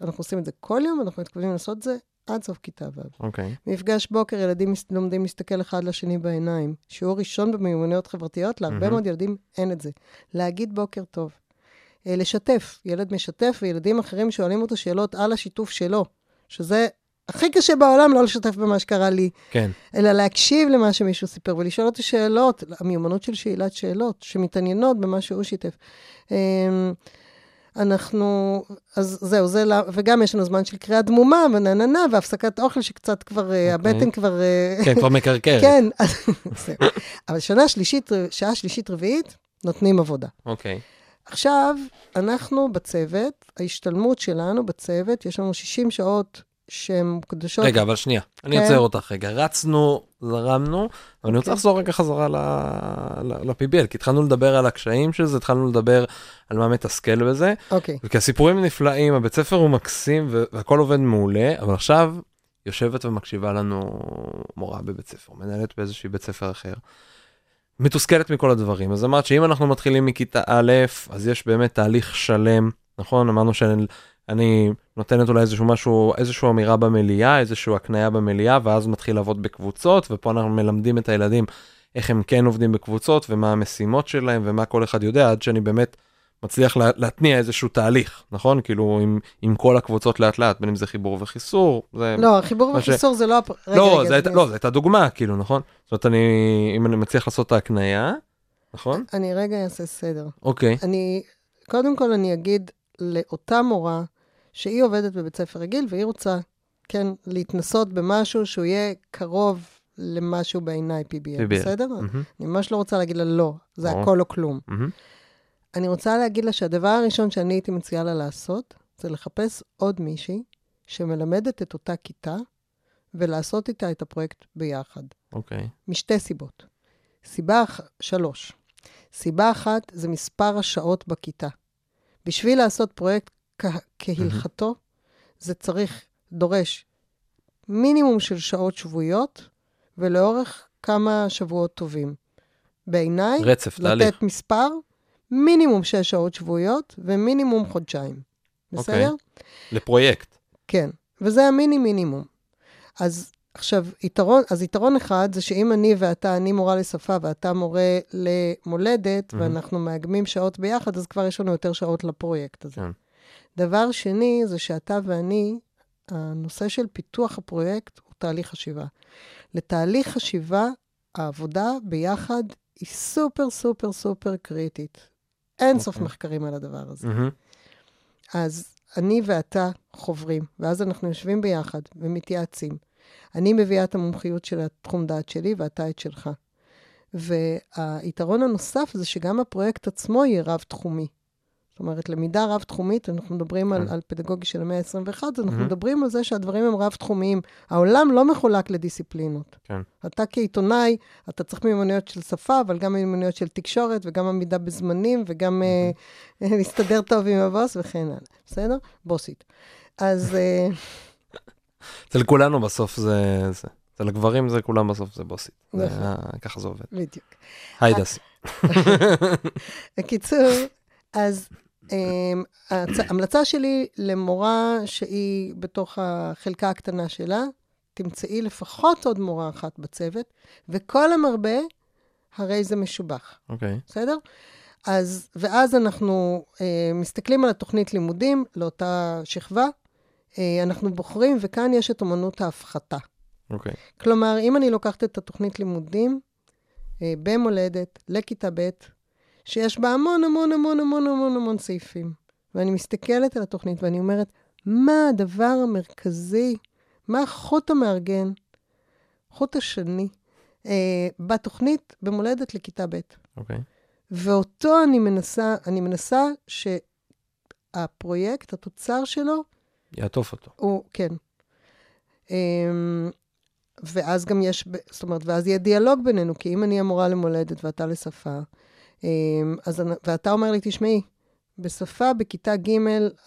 אנחנו עושים את זה כל יום, אנחנו מתכוונים לעשות את זה עד סוף כיתה ו'. אוקיי. מפגש בוקר, ילדים לומדים להסתכל אחד לשני בעיניים. שיעור ראשון במיומנויות חברתיות, להרבה מהמם. מאוד ילדים אין את זה. להגיד בוקר טוב. אה, לשתף, ילד משתף, וילדים אחרים שואלים אותו שאלות על השיתוף שלו, שזה הכי קשה בעולם לא לשתף במה שקרה לי, כן. אלא להקשיב למה שמישהו סיפר ולשאול אותו שאלות, המיומנות של שאלת שאלות, שמתעניינות במה שהוא שיתף. אמ, אנחנו, אז זהו, זה, וגם יש לנו זמן של קריאה דמומה ונה נה נה, והפסקת אוכל שקצת כבר, okay. הבטן כבר... אה, כן, כבר מקרקרת. כן, אז זהו. אבל שנה שלישית, שעה שלישית רביעית, נותנים עבודה. אוקיי. עכשיו, אנחנו בצוות, ההשתלמות שלנו בצוות, יש לנו 60 שעות שהן מוקדשות... רגע, אבל שנייה, אני כן. עוצר אותך רגע. רצנו, זרמנו, אבל אני רוצה אוקיי. לחזור רגע חזרה ל-PBL, כי התחלנו לדבר על הקשיים של זה, התחלנו לדבר על מה מתסכל בזה, אוקיי, כי הסיפורים נפלאים, הבית ספר הוא מקסים והכל עובד מעולה, אבל עכשיו יושבת ומקשיבה לנו מורה בבית ספר, מנהלת באיזושהי בית ספר אחר. מתוסכלת מכל הדברים, אז אמרת שאם אנחנו מתחילים מכיתה א', אז יש באמת תהליך שלם, נכון? אמרנו שאני נותנת אולי איזשהו משהו, איזושהי אמירה במליאה, איזושהי הקנייה במליאה, ואז מתחיל לעבוד בקבוצות, ופה אנחנו מלמדים את הילדים איך הם כן עובדים בקבוצות, ומה המשימות שלהם, ומה כל אחד יודע, עד שאני באמת מצליח לה, להתניע איזשהו תהליך, נכון? כאילו עם, עם כל הקבוצות לאט לאט, בין אם זה חיבור וחיסור, זה... לא, החיבור מה ש- וחיסור זה לא... רגע, לא, רגע, זה הייתה, לא, זו הייתה דוגמה, כאילו, נכון? זאת אומרת, אני, אם אני מצליח לעשות את ההקנייה, נכון? אני רגע אעשה סדר. אוקיי, אני, קודם כל אני אגיד לאותה מורה שהיא עובדת בבית ספר רגיל והיא רוצה, כן, להתנסות במשהו שהוא יהיה קרוב למשהו בעיניי PBL, PBL. בסדר? מהמם, אני ממש לא רוצה להגיד לה לא, זה ברור. הכל או כלום. מהמם, אני רוצה להגיד לה שהדבר הראשון שאני הייתי מציעה לה לעשות, זה לחפש עוד מישהי שמלמדת את אותה כיתה, ולעשות איתה את הפרויקט ביחד. אוקיי, משתי סיבות. סיבה אח... שלוש. סיבה אחת זה מספר השעות בכיתה. בשביל לעשות פרויקט כ... כהלכתו, זה צריך, דורש מינימום של שעות שבועיות, ולאורך כמה שבועות טובים. בעיניי, רצף, תהליך. לתת מספר, מינימום שש שעות שבועיות ומינימום חודשיים. אוקיי. בסדר? לפרויקט. כן, וזה המיני מינימום. אז עכשיו, יתרון, אז יתרון אחד זה שאם אני ואתה, אני מורה לשפה ואתה מורה למולדת, מהמם. ואנחנו מאגמים שעות ביחד, אז כבר יש לנו יותר שעות לפרויקט הזה. כן. דבר שני, זה שאתה ואני, הנושא של פיתוח הפרויקט הוא תהליך חשיבה. לתהליך חשיבה, העבודה ביחד היא סופר סופר סופר קריטית. אין סוף אוקיי. מחקרים על הדבר הזה. מהמם. אז אני ואתה חוברים, ואז אנחנו יושבים ביחד ומתייעצים. אני מביאה את המומחיות של התחום דעת שלי ואתה את שלך. והיתרון הנוסף זה שגם הפרויקט עצמו יהיה רב-תחומי. זאת אומרת, למידה רב-תחומית, אנחנו מדברים על, כן. על פדגוגי של המאה ה-21, אז אנחנו מהמם. מדברים על זה שהדברים הם רב-תחומיים. העולם לא מחולק לדיסציפלינות. כן. אתה כעיתונאי, אתה צריך מיומנויות של שפה, אבל גם מיומנויות של תקשורת, וגם עמידה בזמנים, וגם אה, להסתדר טוב עם הבוס וכן הלאה. בסדר? בוסית. אז אה, אצל כולנו בסוף זה... זה. אצל הגברים זה כולם בסוף זה בוסית. נכון. ככה זה עובד. בדיוק. היי דסי. בקיצור, אז ההמלצה שלי למורה שהיא בתוך החלקה הקטנה שלה, תמצאי לפחות עוד מורה אחת בצוות, וכל המרבה, הרי זה משובח, אוקיי. בסדר? אז, ואז אנחנו אה, מסתכלים על התוכנית לימודים לאותה שכבה, אה, אנחנו בוחרים, וכאן יש את אמנות ההפחתה. אוקיי. כלומר, אם אני לוקחת את התוכנית לימודים אה, במולדת לכיתה ב', שיש בה המון המון המון המון המון המון סעיפים, ואני מסתכלת על התוכנית ואני אומרת, מה הדבר המרכזי, מה החוט המארגן, חוט השני, אה, בתוכנית במולדת לכיתה ב'. אוקיי. ואותו אני מנסה, אני מנסה שהפרויקט, התוצר שלו, יעטוף אותו. הוא, כן. אמ, ואז גם יש, זאת אומרת, ואז יהיה דיאלוג בינינו, כי אם אני המורה למולדת ואתה לשפה, אז, אני- ואתה אומר לי, תשמעי, בשפה בכיתה ג'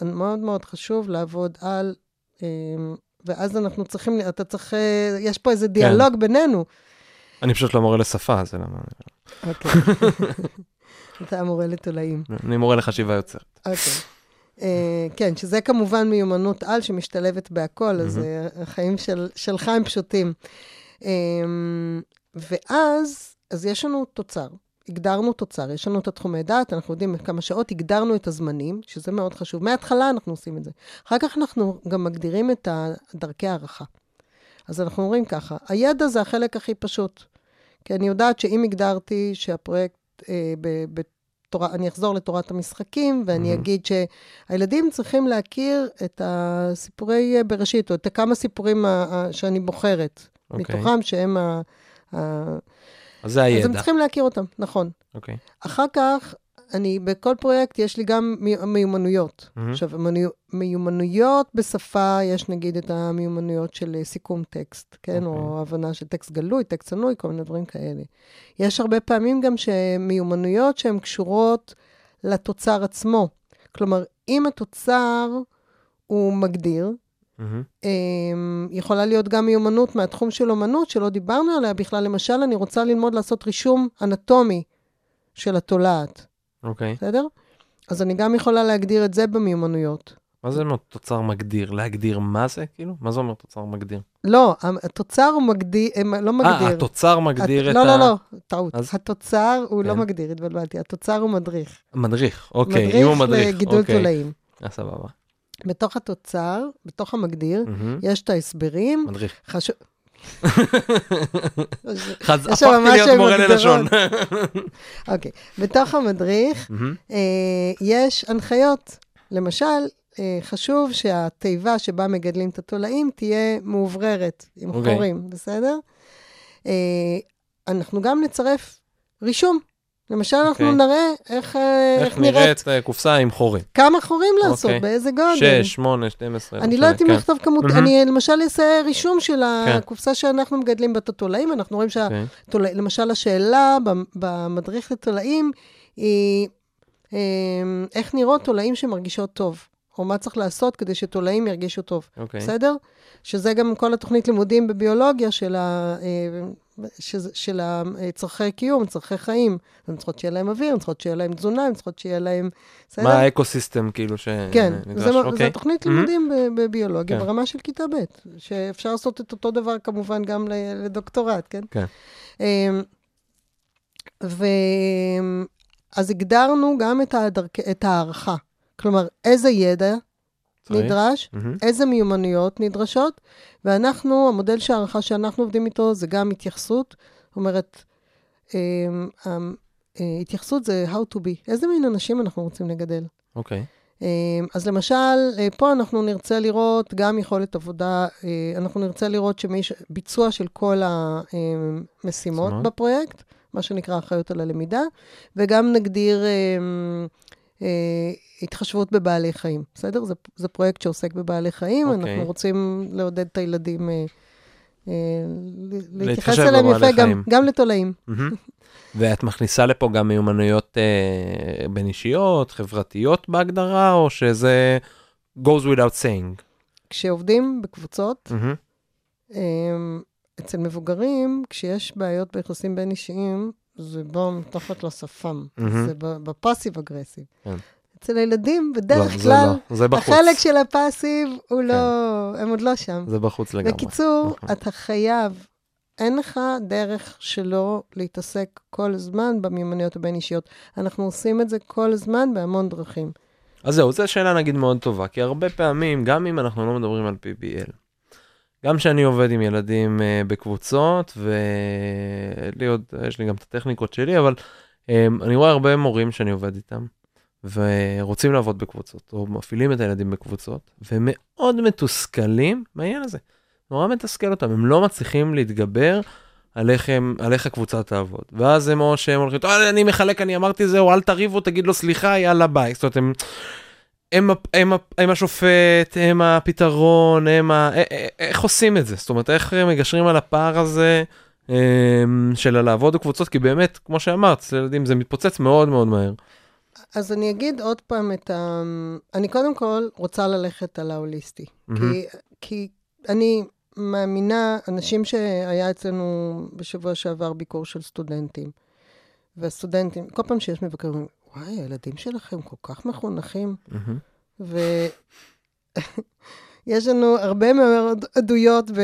מאוד מאוד חשוב לעבוד על, אמ, ואז אנחנו צריכים, אתה צריך, אה, יש פה איזה דיאלוג בינינו. אני פשוט לא מורה לשפה, זה למה... אוקיי. אתה המורה לתולעים. אני מורה לחשיבה יוצרת. אוקיי. אה, כן, שזה כמובן מיומנות על שמשתלבת בהכל, אז. אה, החיים של, שלך הם פשוטים. אה, ואז, אז יש לנו תוצר. הגדרנו תוצר, יש לנו את התחומי דעת, אנחנו יודעים כמה שעות, הגדרנו את הזמנים, שזה מאוד חשוב. מההתחלה אנחנו עושים את זה. אחר כך אנחנו גם מגדירים את דרכי הערכה. אז אנחנו אומרים ככה, הידע זה החלק הכי פשוט. כי אני יודעת שאם הגדרתי שהפרויקט אה, ב- בתורה, אני אחזור לתורת המשחקים, ואני מהמם. אגיד שהילדים צריכים להכיר את הסיפורי אה, בראשית, או את הכמה סיפורים ה- ה- שאני בוחרת, אוקיי. מתוכם שהם ה... ה... אז זה אז הם הידע. צריכים להכיר אותם, נכון. אוקיי. אחר כך, אני, בכל פרויקט יש לי גם מי- מיומנויות. מהמם. עכשיו, מיומנו- מיומנויות בשפה, יש נגיד את המיומנויות של אה, סיכום טקסט, כן? או אוקיי. הבנה של טקסט גלוי, טקסט ענוי, כל מיני דברים כאלה. יש הרבה פעמים גם שמיומנויות שהן קשורות לתוצר עצמו. כלומר, אם התוצר הוא מגדיר, אמ, יכולה להיות גם מיומנות מהתחום של אומנות, שלא דיברנו עליה בכלל. למשל, אני רוצה ללמוד לעשות רישום אנטומי של התולעת, אוקיי. בסדר? אז אני גם יכולה להגדיר את זה במיומנויות. מה זה אומר תוצר מגדיר? להגדיר מה זה, כאילו? מה זה אומר תוצר מגדיר? לא, התוצר הוא מגדיר, לא מגדיר. אה, התוצר מגדיר הת- את ה... לא, לא, לא, טעות. אז- התוצר הוא לא כן. מגדיר, התבלבלתי. התוצר הוא מדריך. מדריך, אוקיי. אם הוא מדריך, לגידול אוקיי. תולעים. אה, סבבה. בתוך התוצר, בתוך המגדיר. יש את ההסברים. מדריך. חשוב... הפכתי להיות מורה. ללשון. אוקיי. בתוך המדריך. אה, יש הנחיות. למשל, אה, חשוב שהתיבה שבה מגדלים את התולעים תהיה מאובררת, עם אוקיי. חורים, בסדר? אה, אנחנו גם נצרף רישום. למשל, אנחנו אוקיי. נראה איך, אה, איך נראית אה, קופסה עם חורים? כמה חורים לעשות, אוקיי. באיזה גודל. 6, 8, 12. אני לא יודעת אם כן. לכתוב כמות, מהמם. אני למשל אעשה רישום של כן. הקופסה שאנחנו מגדלים בה את התולעים, אנחנו רואים שה... אוקיי. תולע... למשל, השאלה ב- במדריך לתולעים היא אמ, איך נראות תולעים שמרגישות טוב, או מה צריך לעשות כדי שתולעים ירגישו טוב. אוקיי. בסדר? שזה גם כל התוכנית לימודים בביולוגיה של, ה, אה, של, של הצרכי קיום, צרכי חיים. הן צריכות שיהיה להם אוויר, הן צריכות שיהיה להם תזונה, הן צריכות שיהיה להם... בסדר? מה האקו-סיסטם כאילו שנדרש? כן, זה, אוקיי. זה תוכנית לימודים ב- בביולוגיה כן. ברמה של כיתה ב', שאפשר לעשות את אותו דבר כמובן גם לדוקטורט, כן? כן. אמ, ו... אז הגדרנו גם את, הדרכ... את ההערכה. כלומר, איזה ידע צריך? נדרש, מהמם. איזה מיומנויות נדרשות, ואנחנו, המודל של הערכה שאנחנו עובדים איתו זה גם התייחסות. זאת אומרת, אמ, אמ, אה, התייחסות זה how to be. איזה מין אנשים אנחנו רוצים לגדל? אוקיי. אמ, אז למשל, אה, פה אנחנו נרצה לראות גם יכולת עבודה, אה, אנחנו נרצה לראות שמיש, ביצוע של כל המשימות משימות. בפרויקט, מה שנקרא אחריות על הלמידה, וגם נגדיר אה, התחשבות בבעלי חיים, בסדר? זה, זה פרויקט שעוסק בבעלי חיים, אוקיי. אנחנו רוצים לעודד את הילדים אה, אה, להתייחס אליהם יפה, גם, חיים. גם לתולעים. מהמם. ואת מכניסה לפה גם מיומנויות אה, בין אישיות, חברתיות בהגדרה, או שזה goes without saying? כשעובדים בקבוצות, מהמם. אמ, אצל מבוגרים, כשיש בעיות ביחסים בין אישיים, זה בא מתחת לשפם. זה בפאסיב אגרסיב. כן. אצל הילדים, בדרך לא, כלל, לא, זה בחוץ. כן. החלק של הפאסיב הוא לא, הם עוד לא שם. זה בחוץ לגמרי. בקיצור, נכון. אתה חייב, אין לך דרך שלא להתעסק כל הזמן במיומנויות הבין-אישיות. אנחנו עושים את זה כל הזמן בהמון דרכים. אז זהו, זו שאלה נגיד מאוד טובה, כי הרבה פעמים, גם אם אנחנו לא מדברים על PBL, גם כשאני עובד עם ילדים uh, בקבוצות, ולי עוד, יש לי גם את הטכניקות שלי, אבל um, אני רואה הרבה מורים שאני עובד איתם, ורוצים לעבוד בקבוצות, או מפעילים את הילדים בקבוצות, ומאוד מתוסכלים מהעניין הזה. נורא מתסכל אותם, הם לא מצליחים להתגבר על איך, הם, על איך הקבוצה תעבוד. ואז הם או שהם הולכים, "טוב, אני מחלק, אני אמרתי זהו, אל תריבו, תגיד לו סליחה, יאללה ביי. זאת אומרת, הם, הם, הם, הם השופט, הם הפתרון, הם ה... איך עושים את זה? זאת אומרת, איך מגשרים על הפער הזה אמ, של לעבוד בקבוצות? כי באמת, כמו שאמרת, אצל ילדים זה מתפוצץ מאוד מאוד מהר. אז אני אגיד עוד פעם את ה... אני קודם כל רוצה ללכת על ההוליסטי. מהמם. כי, כי אני מאמינה, אנשים שהיה אצלנו בשבוע שעבר ביקור של סטודנטים, והסטודנטים, כל פעם שיש מבקרים, וואי, הילדים שלכם כל כך מחונכים. ויש לנו הרבה מאוד עדויות ב...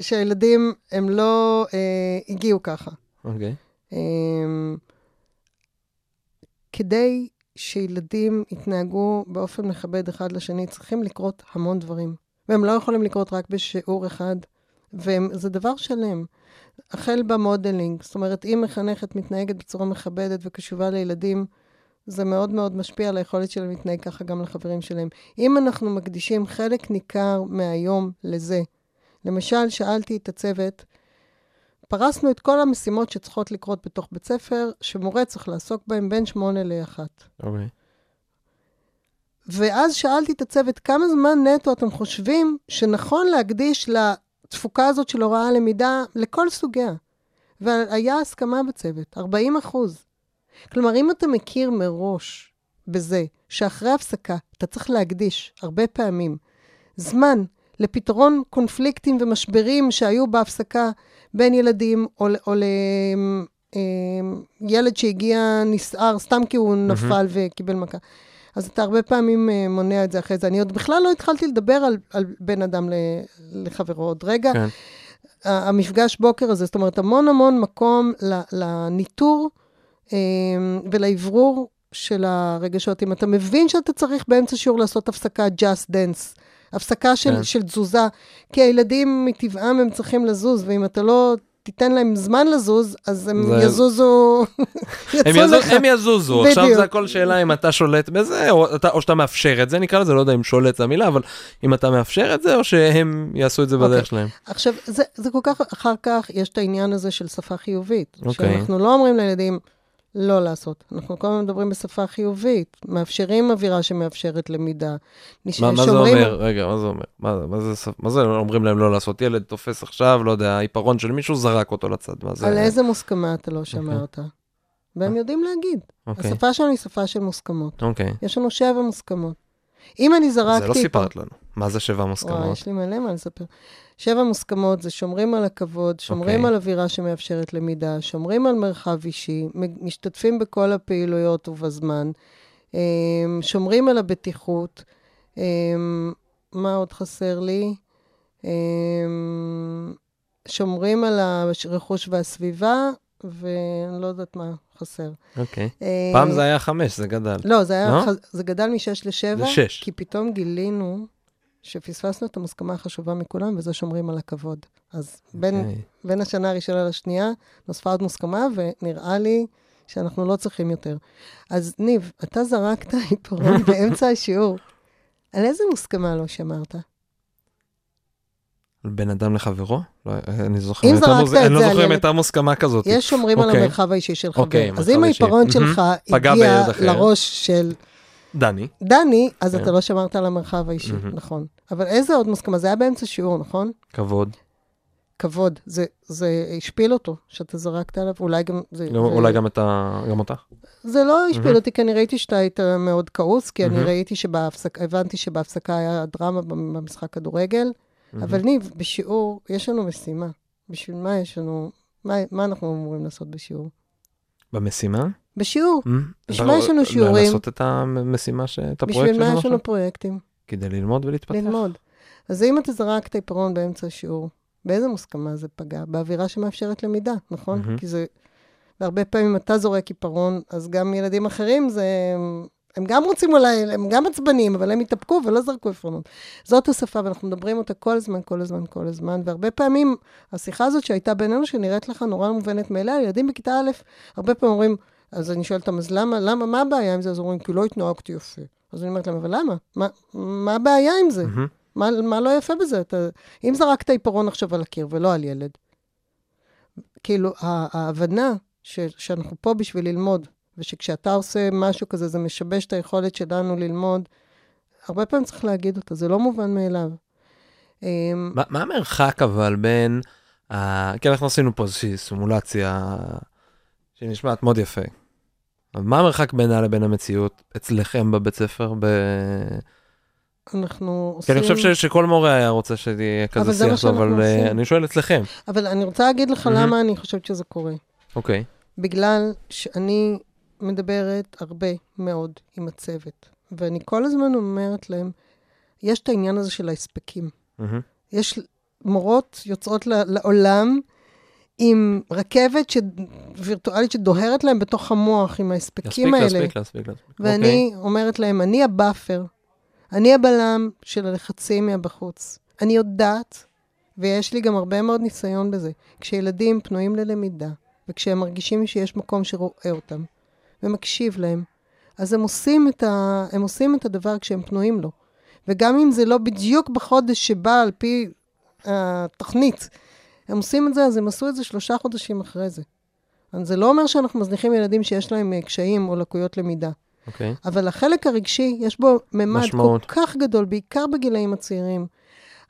שהילדים הם לא אה, הגיעו ככה. אוקיי. אמ, כדי שילדים יתנהגו באופן מכבד אחד לשני, צריכים לקרות המון דברים. והם לא יכולים לקרות רק בשיעור אחד, וזה דבר שלם. החל במודלינג, זאת אומרת, אם מחנכת מתנהגת בצורה מכבדת וקשובה לילדים, זה מאוד מאוד משפיע על היכולת שלהם להתנהג ככה גם לחברים שלהם. אם אנחנו מקדישים חלק ניכר מהיום לזה, למשל, שאלתי את הצוות, פרסנו את כל המשימות שצריכות לקרות בתוך בית ספר, שמורה צריך לעסוק בהן בין שמונה לאחת. אוקיי. ואז שאלתי את הצוות, כמה זמן נטו אתם חושבים שנכון להקדיש לתפוקה הזאת של הוראה למידה לכל סוגיה? והיה הסכמה בצוות, 40 אחוז. כלומר, אם אתה מכיר מראש בזה שאחרי הפסקה אתה צריך להקדיש הרבה פעמים זמן לפתרון קונפליקטים ומשברים שהיו בהפסקה בין ילדים, או, או לילד שהגיע נסער סתם כי הוא נפל וקיבל מכה. אז אתה הרבה פעמים אה, מונע את זה אחרי זה. אני עוד בכלל לא התחלתי לדבר על, על בין אדם לחברו עוד רגע. כן. המפגש בוקר הזה, זאת אומרת, המון המון מקום לניטור אה, ולאוורור של הרגשות. אם אתה מבין שאתה צריך באמצע שיעור לעשות הפסקה just dance, הפסקה של, כן. של תזוזה, כי הילדים מטבעם הם צריכים לזוז, ואם אתה לא תיתן להם זמן לזוז, אז הם זה- יזוזו, הם, יזוז, לך. הם יזוזו, עכשיו בדיוק. זה הכל שאלה אם אתה שולט בזה, או, אתה, או שאתה מאפשר את זה, נקרא לזה, לא יודע אם שולט זה המילה, אבל אם אתה מאפשר את זה, או שהם יעשו את זה בדרך אוקיי. שלהם. עכשיו, זה, זה כל כך, אחר כך יש את העניין הזה של שפה חיובית. אוקיי. שאנחנו לא אומרים לילדים לא לעשות. אנחנו כל הזמן מדברים בשפה חיובית, מאפשרים אווירה שמאפשרת למידה. נש- מה, מה זה אומר? רגע, מה זה אומר? מה, מה, זה, מה זה אומרים להם לא לעשות? ילד תופס עכשיו, לא יודע, עיפרון של מישהו, זרק אותו לצד. מה זה? על איזה מוסכמה אתה לא שמרת? והם יודעים להגיד. אוקיי, השפה שלנו היא שפה של מוסכמות. אוקיי. יש לנו שבע מוסכמות. אם אני זרקתי... זה לא סיפרת לנו. מה זה שבע וואי, מוסכמות? יש לי מלא מה לספר. שבע מוסכמות זה שומרים על הכבוד, שומרים אוקיי. על אווירה שמאפשרת למידה, שומרים על מרחב אישי, משתתפים בכל הפעילויות ובזמן, אמ, שומרים על הבטיחות. אמ, מה עוד חסר לי? אמ, שומרים על הרכוש והסביבה, ואני לא יודעת מה חסר. אוקיי. אה, פעם זה היה חמש, זה גדל. לא, זה, היה, לא? ח- זה גדל משש לשבע. לשש. כי פתאום גילינו שפספסנו את המוסכמה החשובה מכולם, וזה שומרים על הכבוד. אז בין, אוקיי. בין השנה הראשונה לשנייה נוספה עוד מוסכמה, ונראה לי שאנחנו לא צריכים יותר. אז ניב, אתה זרקת עיפרון באמצע השיעור. על איזה מוסכמה לא שמרת? בן אדם לחברו? לא, אני זוכר, אם זרקת את אני לא זה זוכר אם הייתה מוסכמה כזאת. יש שומרים על אוקיי. המרחב האישי של חבר. אוקיי, אז אם. העיפרון. שלך הגיע. לראש של דני. דני, אז כן. אתה לא שמרת על המרחב האישי. נכון. אבל איזה עוד מוסכמה? זה היה באמצע שיעור, נכון? כבוד. כבוד. זה, זה השפיל אותו, שאתה זרקת עליו, אולי גם... זה, לא, זה, אולי גם את ה... גם אותך? זה לא השפיל מהמם. אותי, כי אני ראיתי שאתה היית מאוד כעוס, כי אני מהמם. ראיתי שבהפסקה, הבנתי שבהפסקה היה דרמה במשחק כדורגל, אבל ניב, בשיעור, יש לנו משימה. בשביל מה יש לנו... מה, מה אנחנו אמורים לעשות בשיעור? במשימה? בשיעור. Mm? בשביל מה לא- יש לנו שיעורים? לעשות את המשימה, ש- את הפרויקט בשביל מה שלנו יש לנו? פרויקטים? כדי ללמוד ולהתפתח. ללמוד. אז אם אתה זרקת עיפרון באמצע השיעור, באיזה מוסכמה זה פגע? באווירה שמאפשרת למידה, נכון? מהמם. כי זה... והרבה פעמים אתה זורק עיפרון, אז גם ילדים אחרים, זה... הם גם רוצים אולי, הם גם עצבניים, אבל הם התאפקו ולא זרקו עפרונות. זאת השפה, ואנחנו מדברים אותה כל הזמן, כל הזמן, כל הזמן, והרבה פעמים, השיחה הזאת שהייתה בינינו, שנראית לך נורא מובנת מאליה, ילדים בכיתה א', הרבה פעמים אומרים, אז אני שואלת אותם, אז למה, למה, מה הבעיה עם זה? אז אומרים, כי לא התנהגתי יפה. אז אני אומרת להם, אבל למה? מה, מה הבעיה עם זה? מה, מה לא יפה בזה? אתה, אם זרקת עיפרון עכשיו על הקיר ולא על ילד, כאילו, ההבנה ש, שאנחנו פה בשביל ללמוד, ושכשאתה עושה משהו כזה, זה משבש את היכולת שלנו ללמוד, הרבה פעמים צריך להגיד אותה, זה לא מובן מאליו. אמ, מה המרחק אבל בין... ה- כי אנחנו עשינו פה איזושהי סימולציה שנשמעת מאוד יפה. אבל מה המרחק בינה לבין המציאות אצלכם בבית ספר? ב... אנחנו כי עושים... אני חושב ש- שכל מורה היה רוצה שיהיה כזה אבל שיח, שאנחנו אבל אה, עושים. אני שואל אצלכם. אבל אני רוצה להגיד לך מהמם. למה אני חושבת שזה קורה. אוקיי. בגלל שאני מדברת הרבה מאוד עם הצוות, ואני כל הזמן אומרת להם, יש את העניין הזה של ההספקים. מהמם. יש מורות יוצאות לעולם עם רכבת ש... וירטואלית שדוהרת להם בתוך המוח, עם ההספקים להספיק, האלה. להספיק, להספיק, להספיק. ואני אומרת להם, אני ה buffer, אני הבלם של הלחצים מהבחוץ. אני יודעת, ויש לי גם הרבה מאוד ניסיון בזה, כשילדים פנויים ללמידה, וכשהם מרגישים שיש מקום שרואה אותם, ומקשיב להם, אז הם עושים את, ה... הם עושים את הדבר כשהם פנויים לו. וגם אם זה לא בדיוק בחודש שבא על פי התוכנית, הם עושים את זה, אז הם עשו את זה שלושה חודשים אחרי זה. אז זה לא אומר שאנחנו מזניחים ילדים שיש להם אה, קשיים או לקויות למידה. אוקיי. אבל החלק הרגשי, יש בו ממד משמעות. כל כך גדול, בעיקר בגילאים הצעירים.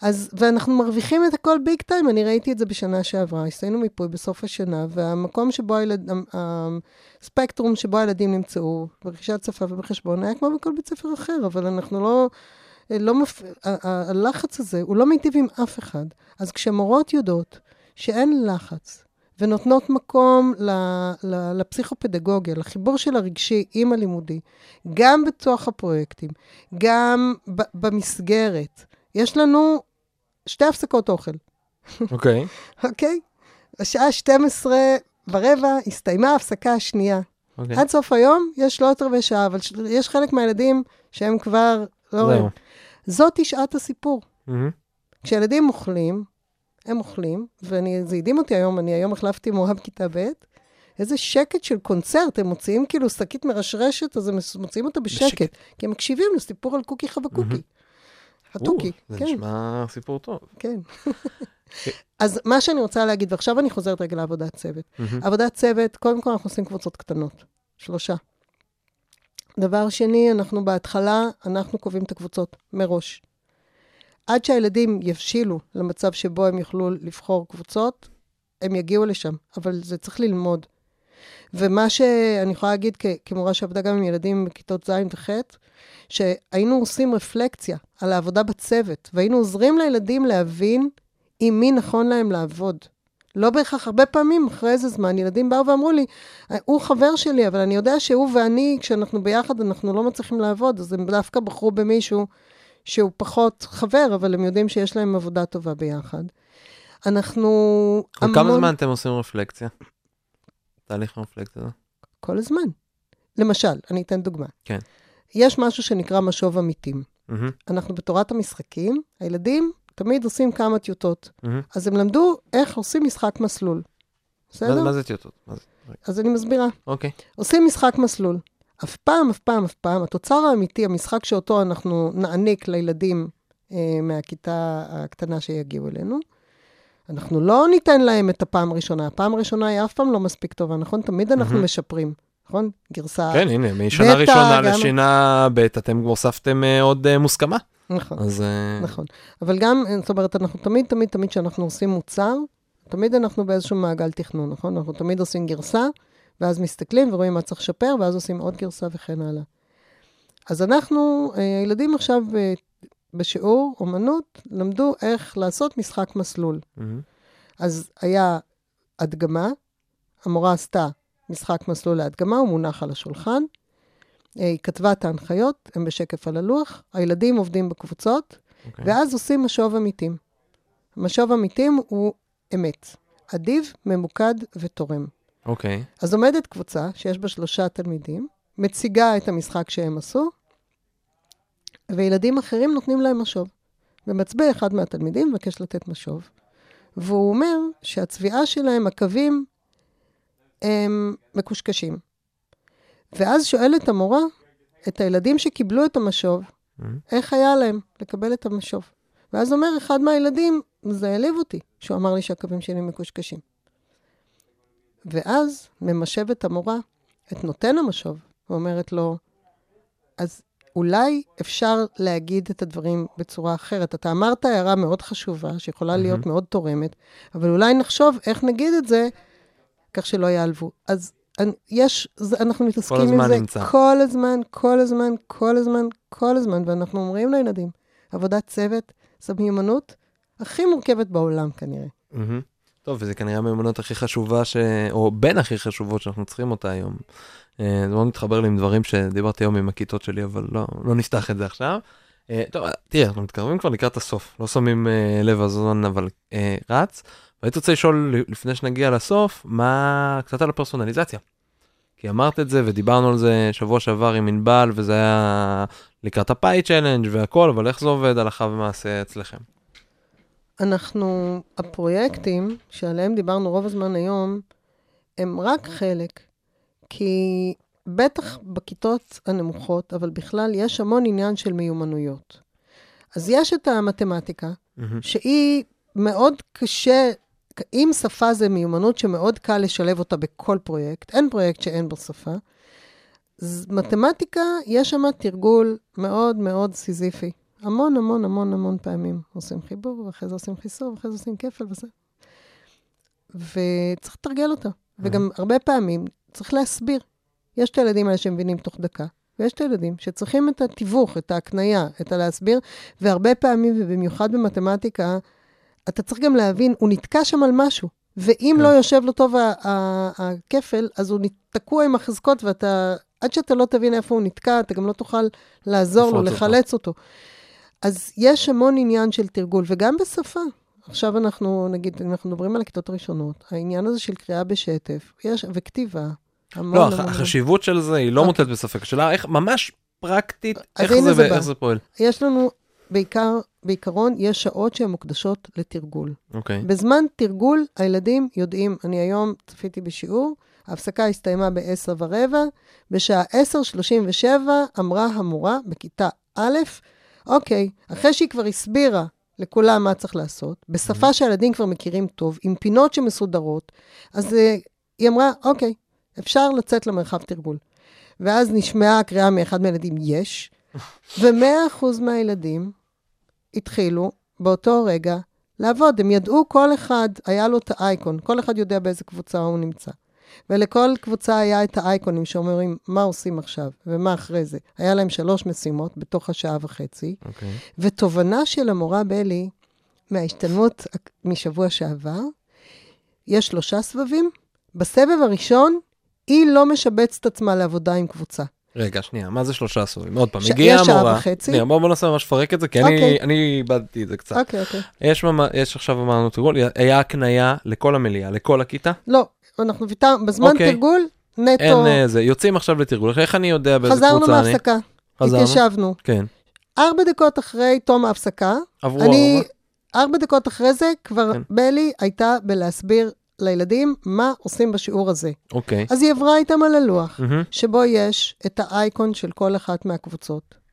אז, ואנחנו מרוויחים את הכל ביג טיים, אני ראיתי את זה בשנה שעברה, עשינו מיפוי בסוף השנה, והמקום שבו הילד, הספקטרום שבו הילדים נמצאו, ברכישת שפה ובחשבון, היה כמו בכל בית ספר אחר, אבל אנחנו לא, לא מפ... הלחץ הזה, הוא לא מיטיב עם אף אחד. אז כשמורות יודעות שאין לחץ, ונותנות מקום לפסיכופדגוגיה, לחיבור של הרגשי עם הלימודי, גם בתוך הפרויקטים, גם במסגרת. יש לנו שתי הפסקות אוכל, אוקיי. אוקיי? השעה 12 ורבע הסתיימה ההפסקה השנייה. אוקיי. עד סוף היום יש שלושת רבעי שעה, אבל יש חלק מהילדים שהם כבר לא רואים. זאתי שעת הסיפור. מהמם. כשילדים אוכלים, הם אוכלים, וזה הדהים אותי היום, אני היום החלפתי מורה בכיתה ב', איזה שקט של קונצרט, הם מוציאים כאילו שקית מרשרשת, אז הם מוציאים אותה בשקט, בשקט. כי הם מקשיבים לסיפור על קוקי חבקוקי. מהמם. התוכי, זה כן, נשמע סיפור טוב. כן. אז מה שאני רוצה להגיד, ועכשיו אני חוזרת רגע לעבודת צוות. מהמם. עבודת צוות, קודם כל אנחנו עושים קבוצות קטנות, שלושה. דבר שני, אנחנו בהתחלה, אנחנו קובעים את הקבוצות מראש. עד שהילדים יבשילו למצב שבו הם יוכלו לבחור קבוצות, הם יגיעו לשם, אבל זה צריך ללמוד. ומה שאני יכולה להגיד כ- כמורה שעבדה גם עם ילדים בכיתות ז' וח', שהיינו עושים רפלקציה על העבודה בצוות, והיינו עוזרים לילדים להבין עם מי נכון להם לעבוד. לא בהכרח, הרבה פעמים אחרי איזה זמן, ילדים באו ואמרו לי, הוא חבר שלי, אבל אני יודע שהוא ואני, כשאנחנו ביחד, אנחנו לא מצליחים לעבוד, אז הם דווקא בחרו במישהו שהוא פחות חבר, אבל הם יודעים שיש להם עבודה טובה ביחד. אנחנו כל כמה זמן אתם עושים רפלקציה? תהליך הרפלקציה הזה? כל הזמן. למשל, אני אתן דוגמה. כן. יש משהו שנקרא משוב עמיתים. מהמם, אנחנו בתורת המשחקים, הילדים תמיד עושים כמה טיוטות. מהמם. אז הם למדו איך עושים משחק מסלול. מה בסדר? מה זה טיוטות? מה זה? אז אני מסבירה. אוקיי. עושים משחק מסלול. אף פעם, אף פעם, אף פעם, התוצר האמיתי, המשחק שאותו אנחנו נעניק לילדים אה, מהכיתה הקטנה שיגיעו אלינו, אנחנו לא ניתן להם את הפעם הראשונה. הפעם הראשונה היא אף פעם לא מספיק טובה, נכון? תמיד אנחנו מהמם. משפרים, נכון? גרסה... כן, הנה, משנה בטא, ראשונה גם- לשינה ב' אתם הוספתם אה, עוד אה, מוסכמה. נכון. אז... אה, נכון. אבל גם, זאת אומרת, אנחנו תמיד, תמיד, תמיד כשאנחנו עושים מוצר, תמיד אנחנו באיזשהו מעגל תכנון, נכון? אנחנו תמיד עושים גרסה, ואז מסתכלים ורואים מה צריך לשפר, ואז עושים עוד גרסה וכן הלאה. אז אנחנו, הילדים עכשיו בשיעור אומנות, למדו איך לעשות משחק מסלול. מהמם. אז היה הדגמה, המורה עשתה משחק מסלול להדגמה, הוא מונח על השולחן. אה, היא כתבה את ההנחיות, הם בשקף על הלוח, הילדים עובדים בקבוצות, אוקיי. ואז עושים משוב עמיתים. משוב עמיתים הוא אמת, אדיב, ממוקד ותורם. אוקיי. אז עומדת קבוצה שיש בה שלושה תלמידים, מציגה את המשחק שהם עשו, וילדים אחרים נותנים להם משוב. ומצביע אחד מהתלמידים מבקש לתת משוב. והוא אומר שהצביעה שלהם, הקווים, הם מקושקשים. ואז שואלת המורה את הילדים שקיבלו את המשוב, מהמם. איך היה להם לקבל את המשוב. ואז אומר אחד מהילדים, זה העליב אותי, שהוא אמר לי שהקווים שלי מקושקשים. ואז ממשבת המורה את נותן המשוב, ואומרת לו, אז אולי אפשר להגיד את הדברים בצורה אחרת. אתה אמרת הערה מאוד חשובה, שיכולה להיות מהמם. מאוד תורמת, אבל אולי נחשוב איך נגיד את זה כך שלא יעלבו. אז יש, זה, אנחנו מתעסקים עם זה נמצא. כל הזמן, כל הזמן, כל הזמן, כל הזמן, ואנחנו אומרים לילדים, עבודת צוות זו מיומנות הכי מורכבת בעולם כנראה. מהמם. טוב, וזה כנראה המיומנות הכי חשובה, ש... או בין הכי חשובות שאנחנו צריכים אותה היום. אה, זה מאוד מתחבר לי עם דברים שדיברתי היום עם הכיתות שלי, אבל לא, לא נפתח את זה עכשיו. אה, טוב, תראה, אנחנו מתקרבים כבר לקראת הסוף, לא שמים אה, לב הזמן, אבל אה, רץ. והייתי רוצה לשאול, לפני שנגיע לסוף, מה קצת על הפרסונליזציה. כי אמרת את זה ודיברנו על זה שבוע שעבר עם ענבל, וזה היה לקראת הפאי צ'לנג' והכל, אבל איך זה עובד הלכה ומעשה אצלכם? אנחנו, הפרויקטים שעליהם דיברנו רוב הזמן היום, הם רק חלק, כי בטח בכיתות הנמוכות, אבל בכלל יש המון עניין של מיומנויות. אז יש את המתמטיקה, מהמם. שהיא מאוד קשה, אם שפה זה מיומנות שמאוד קל לשלב אותה בכל פרויקט, אין פרויקט שאין בו שפה. אז מתמטיקה, יש שם תרגול מאוד מאוד סיזיפי. המון, המון, המון, המון פעמים עושים חיבור, ואחרי זה עושים חיסור, ואחרי זה עושים כפל וזה. וצריך לתרגל אותה. וגם הרבה פעמים צריך להסביר. יש את הילדים האלה שמבינים תוך דקה, ויש את הילדים שצריכים את התיווך, את ההקנייה, את הלהסביר, והרבה פעמים, ובמיוחד במתמטיקה, אתה צריך גם להבין, הוא נתקע שם על משהו. ואם כן. לא יושב לו טוב הכפל, אז הוא תקוע עם החזקות, ואתה, עד שאתה לא תבין איפה הוא נתקע, אתה גם לא תוכל לעזור לו, לפרוץ אותו. לחלץ אותו. אז יש המון עניין של תרגול, וגם בשפה. עכשיו אנחנו, נגיד, אנחנו מדברים על הכיתות הראשונות, העניין הזה של קריאה בשטף, יש, וכתיבה, המון לא, המון. הח- המון. החשיבות של זה היא לא אוקיי. מוטלת בספק. השאלה איך, ממש פרקטית, איך זה זה ואיך בא. זה פועל. יש לנו, בעיקר, בעיקרון, יש שעות שהן מוקדשות לתרגול. אוקיי. בזמן תרגול, הילדים יודעים, אני היום צפיתי בשיעור, ההפסקה הסתיימה ב-10 ורבע, בשעה 10.37 אמרה המורה בכיתה א', אוקיי, אחרי שהיא כבר הסבירה לכולם מה צריך לעשות, בשפה שהילדים כבר מכירים טוב, עם פינות שמסודרות, אז uh, היא אמרה, אוקיי, אפשר לצאת למרחב תרגול. ואז נשמעה הקריאה מאחד מהילדים, יש, ו-100% מהילדים התחילו באותו רגע לעבוד. הם ידעו כל אחד, היה לו את האייקון, כל אחד יודע באיזה קבוצה הוא נמצא. ולכל קבוצה היה את האייקונים שאומרים מה עושים עכשיו ומה אחרי זה. היה להם שלוש משימות בתוך השעה וחצי, אוקיי. ותובנה של המורה בלי מההשתלמות משבוע שעבר, יש שלושה סבבים. בסבב הראשון, היא לא משבצת עצמה לעבודה עם קבוצה. רגע, שנייה, מה זה שלושה עשורים? עוד פעם, ש- הגיעה יש שעה המורה. וחצי. שנייה, בואו בוא ננסה ממש לפרק את זה, כי אני- אוקיי. אני איבדתי את זה קצת. אוקיי, אוקיי. יש ממש- יש עכשיו אמרנו תרגול, היה הקנייה לכל המליאה, לכל הכיתה? לא, אנחנו ויתרנו, בזמן אוקיי. תרגול, נטו, אין אה, זה, יוצאים עכשיו לתרגול, איך אני יודע באיזה חזרנו קבוצה אני? מההפסקה, חזרנו? התיישבנו. כן. ארבע דקות אחרי תום ההפסקה, עברו אני, ארבע? ארבע דקות אחרי זה, כבר כן. בלי הייתה בלהסביר לילדים מה עושים בשיעור הזה. אוקיי. אז היא עברה איתם על הלוח, מהמם. שבו יש את האייקון של כל אחת מהקבוצות.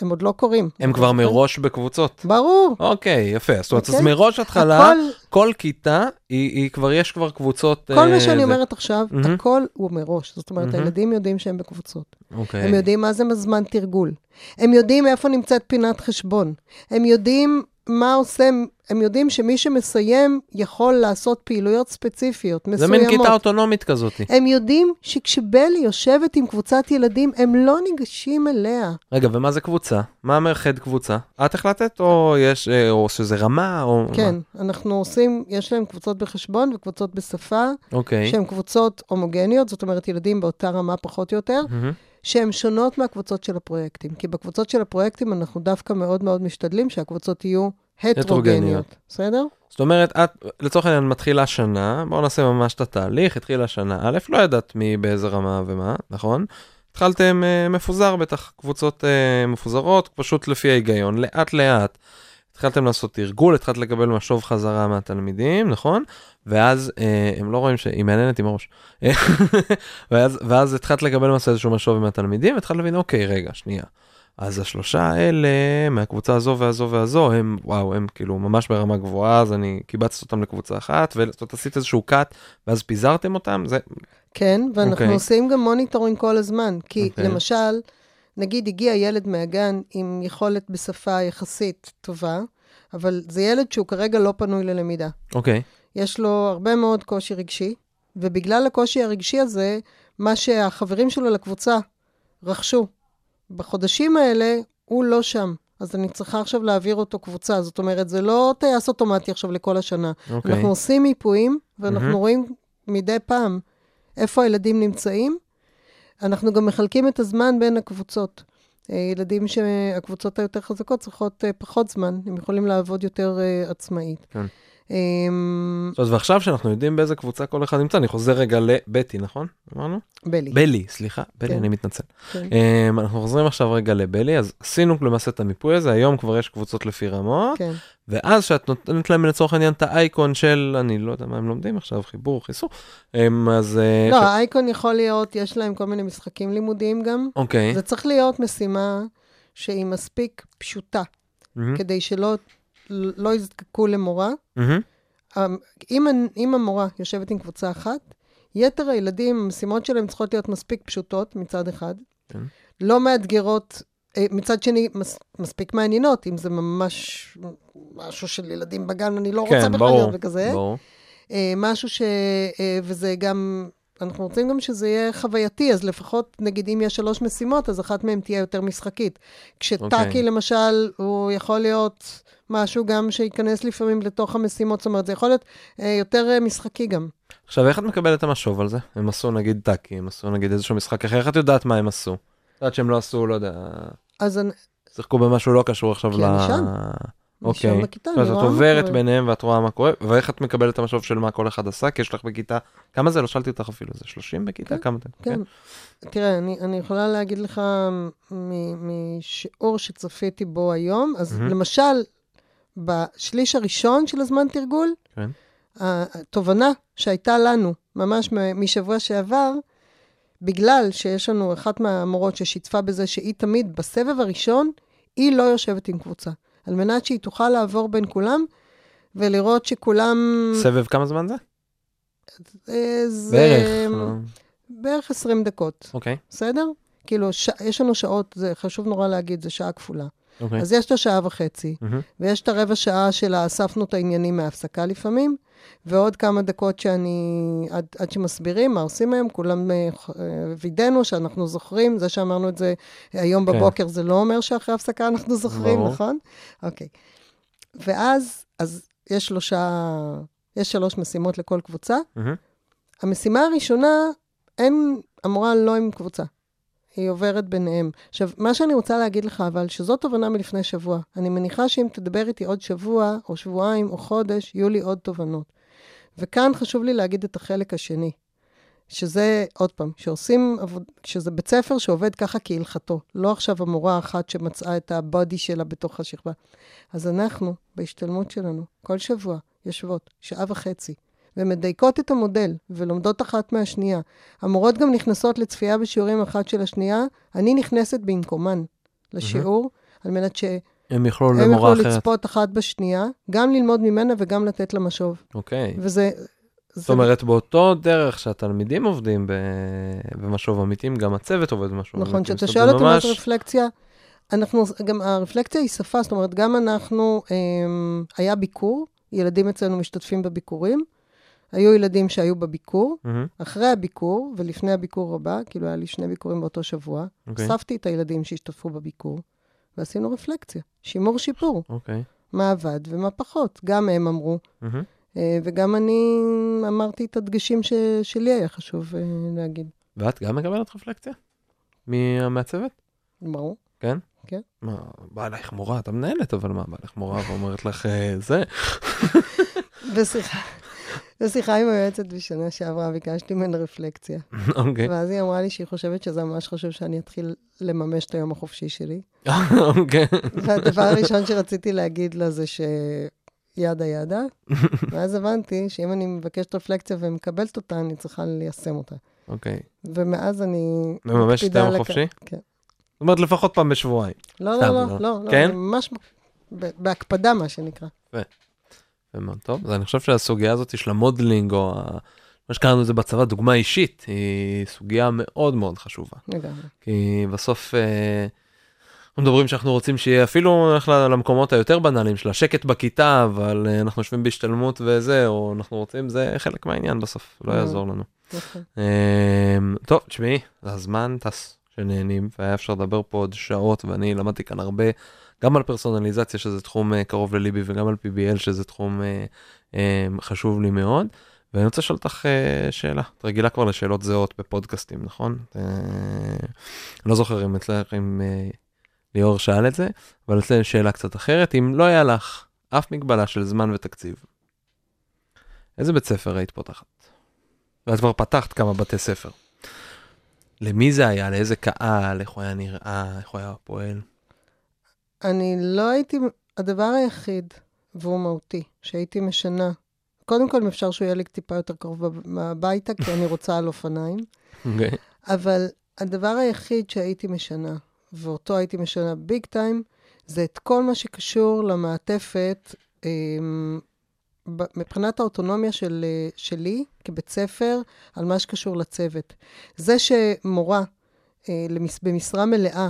הם עוד לא קוראים. הם כבר מראש בקבוצות. ברור. אוקיי, יפה. זאת אומרת, אז אוקיי. מראש התחלה, הכל, כל כיתה, היא היא כבר, יש כבר קבוצות... כל אה, מה שאני זה. אומרת עכשיו, מהמם. הכל הוא מראש. זאת אומרת, מהמם. הילדים יודעים שהם בקבוצות. אוקיי. הם יודעים מה זה זמן תרגול. הם יודעים איפה נמצאת פינת חשבון. הם יודעים מה עושה, הם יודעים שמי שמסיים יכול לעשות פעילויות ספציפיות, זה מסוימות. מין כיתה אוטונומית כזאת. הם יודעים שכשבלי יושבת עם קבוצת ילדים, הם לא ניגשים אליה. רגע, ומה זה קבוצה? מה מאחד קבוצה? את החלטת, או יש, אה, או שזה רמה, או... כן, אנחנו עושים, יש להם קבוצות בחשבון וקבוצות בשפה, מה? אוקיי. שהן קבוצות הומוגניות, זאת אומרת, ילדים באותה רמה פחות או יותר, מהמם. שהן שונות מהקבוצות של הפרויקטים. כי בקבוצות של הפרויקטים אנחנו דווקא מאוד מאוד משתדלים שהקבוצות יהיו הטרוגניות. בסדר? זאת אומרת, את לצורך העניין מתחילה שנה, בואו נעשה ממש את התהליך, התחילה שנה א', לא ידעת מי באיזה רמה ומה, נכון? התחלתם אה, מפוזר בטח, קבוצות אה, מפוזרות, פשוט לפי ההיגיון, לאט לאט. התחלתם לעשות תרגול, התחלת לקבל משוב חזרה מהתלמידים, נכון? ואז אה, הם לא רואים שהיא מעניינת עם הראש. ואז, ואז התחלת לקבל למעשה איזשהו משוב מהתלמידים, והתחלת להבין, אוקיי, רגע, שנייה. אז השלושה האלה, מהקבוצה הזו והזו והזו, הם, וואו, הם כאילו ממש ברמה גבוהה, אז אני קיבצתי אותם לקבוצה אחת, אומרת, עשית איזשהו cut, ואז פיזרתם אותם, זה, כן, ואנחנו אוקיי. עושים גם monitoring כל הזמן. כי אוקיי. למשל, נגיד הגיע ילד מהגן עם יכולת בשפה יחסית טובה, אבל זה ילד שהוא כרגע לא פנוי ללמידה. אוקיי, יש לו הרבה מאוד קושי רגשי, ובגלל הקושי הרגשי הזה, מה שהחברים שלו לקבוצה רכשו בחודשים האלה, הוא לא שם. אז אני צריכה עכשיו להעביר אותו קבוצה. זאת אומרת, זה לא טייס אוטומטי עכשיו לכל השנה. אוקיי. אנחנו עושים מיפויים, ואנחנו מהמם. רואים מדי פעם איפה הילדים נמצאים. אנחנו גם מחלקים את הזמן בין הקבוצות. אה, ילדים שהקבוצות היותר חזקות צריכות אה, פחות זמן, הם יכולים לעבוד יותר אה, עצמאית. כן. אומרת, ועכשיו שאנחנו יודעים באיזה קבוצה כל אחד נמצא, אני חוזר רגע לבטי, נכון? אמרנו? בלי. בלי, סליחה, בלי, כן. אני מתנצל. כן. Um, אנחנו חוזרים עכשיו רגע לבלי, אז עשינו למעשה את המיפוי הזה, היום כבר יש קבוצות לפי רמות, כן. ואז שאת נותנת להם לצורך העניין את האייקון של, אני לא יודע מה הם לומדים עכשיו, חיבור, חיסור, um, אז... אה, לא, האייקון יכול להיות, יש להם כל מיני משחקים לימודיים גם. אוקיי. זה צריך להיות משימה שהיא מספיק פשוטה, כדי שלא לא יזדקקו למורה. אמ, אם, אם המורה יושבת עם קבוצה אחת, יתר הילדים, המשימות שלהם צריכות להיות מספיק פשוטות מצד אחד, כן. לא מאתגרות, אה, מצד שני, מס, מספיק מעניינות, אם זה ממש משהו של ילדים בגן, אני לא רוצה כן, בכלל ברור, להיות בכזה. ברור. אה, משהו ש... אה, וזה גם... אנחנו רוצים גם שזה יהיה חווייתי, אז לפחות, נגיד, אם יש שלוש משימות, אז אחת מהן תהיה יותר משחקית. כשטאקי, אוקיי. למשל, הוא יכול להיות משהו גם שייכנס לפעמים לתוך המשימות, זאת אומרת, זה יכול להיות אה, יותר אה, משחקי גם. עכשיו, איך את מקבלת את המשוב על זה? הם עשו נגיד טאקי, הם עשו נגיד איזשהו משחק אחר, איך את יודעת מה הם עשו? את יודעת שהם לא עשו, לא יודע, אז אני שיחקו במשהו לא קשור עכשיו כי ל... אני שם. אוקיי. בכיתה, אז את עוברת קורה. ביניהם ואת רואה מה קורה, ואיך את מקבלת את המשוב של מה כל אחד עשה? כי יש לך בכיתה, כמה זה? לא שאלתי אותך אפילו, זה 30 בכיתה? כן, כמה אתם? כן. תראה, אני, אני יכולה להגיד לך משיעור שצפיתי בו היום, אז מהמם. למשל, בשליש הראשון של הזמן תרגול, כן. התובנה שהייתה לנו ממש משבוע שעבר, בגלל שיש לנו אחת מהמורות ששיתפה בזה שהיא תמיד בסבב הראשון, היא לא יושבת עם קבוצה. על מנת שהיא תוכל לעבור בין כולם ולראות שכולם... סבב כמה זמן זה? אה, זה בערך. לא. בערך 20 דקות. אוקיי. בסדר? כאילו, ש... יש לנו שעות, זה חשוב נורא להגיד, זה שעה כפולה. אוקיי. אז יש את השעה וחצי, מהמם. ויש את הרבע שעה של אספנו את העניינים מההפסקה לפעמים, ועוד כמה דקות שאני, עד, עד שמסבירים מה עושים מהם, כולם אה, וידאנו שאנחנו זוכרים, זה שאמרנו את זה היום כן. בבוקר, זה לא אומר שאחרי הפסקה אנחנו זוכרים, ברור. נכון? אוקיי. ואז, אז יש שלושה, יש שלוש משימות לכל קבוצה. מהמם. המשימה הראשונה, אין, אמורה לא עם קבוצה. היא עוברת ביניהם. עכשיו, מה שאני רוצה להגיד לך, אבל, שזאת תובנה מלפני שבוע. אני מניחה שאם תדבר איתי עוד שבוע, או שבועיים, או חודש, יהיו לי עוד תובנות. וכאן חשוב לי להגיד את החלק השני, שזה, עוד פעם, שעושים, עבוד, שזה בית ספר שעובד ככה כהלכתו, לא עכשיו המורה האחת שמצאה את הבודי שלה בתוך השכבה. אז אנחנו, בהשתלמות שלנו, כל שבוע, יושבות שעה וחצי, ומדייקות את המודל, ולומדות אחת מהשנייה. המורות גם נכנסות לצפייה בשיעורים אחת של השנייה, אני נכנסת במקומן לשיעור, על מנת שהם הם יוכלו יוכלו למורה אחרת. לצפות אחת בשנייה, גם ללמוד ממנה וגם לתת לה משוב. אוקיי. וזה... זאת אומרת, באותו דרך שהתלמידים עובדים ב- במשוב אמיתים, גם הצוות עובד במשוב אמיתי. נכון, כשאתה שואל מה ממש- זה רפלקציה, אנחנו, גם הרפלקציה היא שפה, זאת אומרת, גם אנחנו, אמ, היה ביקור, ילדים אצלנו משתתפים בביקורים, היו ילדים שהיו בביקור, מהמם. אחרי הביקור ולפני הביקור הבא, כאילו היה לי שני ביקורים באותו שבוע, אוקיי. אספתי את הילדים שהשתתפו בביקור, ועשינו רפלקציה, שימור שיפור, אוקיי. מה עבד ומה פחות. גם הם אמרו. אה, וגם אני אמרתי את הדגשים ש, שלי היה חשוב אה, להגיד. ואת גם מקבלת רפלקציה? מה- מהצוות? ברור. כן? כן. מה, באה אלייך מורה, את המנהלת, אבל מה, באה אלייך מורה ואומרת לך אה, זה? בשיחה, בשיחה עם היועצת בשנה שעברה, ביקשתי ממנה רפלקציה. אוקיי. ואז היא אמרה לי שהיא חושבת שזה ממש חשוב שאני אתחיל לממש את היום החופשי שלי. אוקיי. והדבר הראשון שרציתי להגיד לה זה שידה ידה, ואז הבנתי שאם אני מבקשת רפלקציה ומקבלת אותה, אני צריכה ליישם אותה. אוקיי. ומאז אני... מממש את היום החופשי? כן. זאת אומרת, לפחות פעם בשבועיים. לא, לא, לא. לא, לא, לא, כן? ממש בהקפדה, מה שנקרא. מאוד טוב. אז אני חושב שהסוגיה הזאת של המודלינג, או ה- מה שקראנו לזה בצבא, דוגמה אישית, היא סוגיה מאוד מאוד חשובה. לגמרי. כי בסוף אה, אנחנו מדברים שאנחנו רוצים שיהיה אפילו נלך למקומות היותר בנאליים של השקט בכיתה, אבל אה, אנחנו יושבים בהשתלמות וזה, או אנחנו רוצים, זה חלק מהעניין בסוף, לא מאוד. יעזור לנו. נכון. אה, טוב, תשמעי, הזמן טס שנהנים, והיה אפשר לדבר פה עוד שעות, ואני למדתי כאן הרבה, גם על פרסונליזציה, שזה תחום אה, קרוב לליבי, וגם על PBL, שזה תחום אה, אה, חשוב לי מאוד. ואני רוצה לשאול אותך שאלה, את רגילה כבר לשאלות זהות בפודקאסטים, נכון? אני לא זוכר אם אצלך, אם ליאור שאל את זה, אבל אצלנו שאלה קצת אחרת, אם לא היה לך אף מגבלה של זמן ותקציב, איזה בית ספר היית פותחת? ואת כבר פתחת כמה בתי ספר. למי זה היה? לאיזה קהל? איך הוא היה נראה? איך הוא היה פועל? אני לא הייתי, הדבר היחיד, והוא מהותי, שהייתי משנה, קודם כל, אם אפשר שהוא יהיה לי טיפה יותר קרוב מהביתה, כי אני רוצה על אופניים, אוקיי. אבל הדבר היחיד שהייתי משנה, ואותו הייתי משנה ביג טיים, זה את כל מה שקשור למעטפת, אמ, מבחינת האוטונומיה של, שלי כבית ספר, על מה שקשור לצוות. זה שמורה אה, במשרה מלאה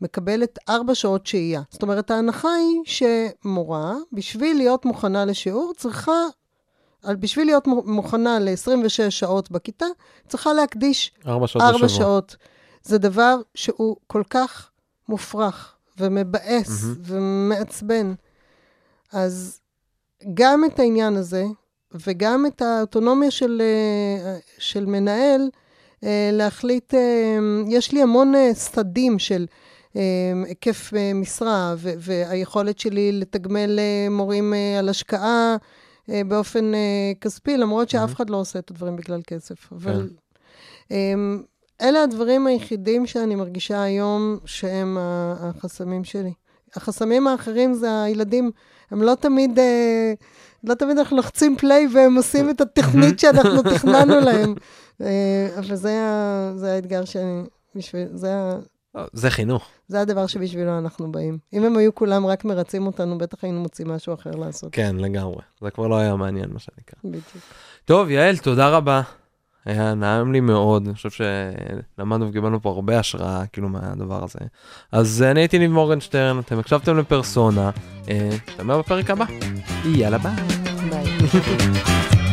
מקבלת ארבע שעות שהייה. זאת אומרת, ההנחה היא שמורה, בשביל להיות מוכנה לשיעור, צריכה, בשביל להיות מו- מוכנה ל-26 שעות בכיתה, צריכה להקדיש ארבע שעות ארבע בשבוע. שעות. זה דבר שהוא כל כך מופרך ומבאס מהמם. ומעצבן. אז גם את העניין הזה, וגם את האוטונומיה של, אה, של מנהל, אה, להחליט, אה, יש לי המון סדים של היקף אה, משרה, והיכולת שלי לתגמל אה, מורים אה, על השקעה באופן כספי, למרות שאף. אחד לא עושה את הדברים בגלל כסף. אבל אמ, אלה הדברים היחידים שאני מרגישה היום שהם החסמים שלי. החסמים האחרים זה הילדים, הם לא תמיד, לא תמיד אנחנו לוחצים פליי והם עושים את התכנית שאנחנו תכננו להם. אבל זה, האתגר שאני, בשביל, זה, לא, זה חינוך. זה הדבר שבשבילו אנחנו באים. אם הם היו כולם רק מרצים אותנו, בטח היינו מוצאים משהו אחר לעשות. כן, לגמרי. זה כבר לא היה מעניין, מה שנקרא. בדיוק. טוב, יעל, תודה רבה. היה נעים לי מאוד, אני חושב שלמדנו וקיבלנו פה הרבה השראה, כאילו, מהדבר הזה. אז אני הייתי ניב מורגנשטרן, אתם הקשבתם לפרסונה, אה, נשתמע בפרק הבא. יאללה, ביי. ביי.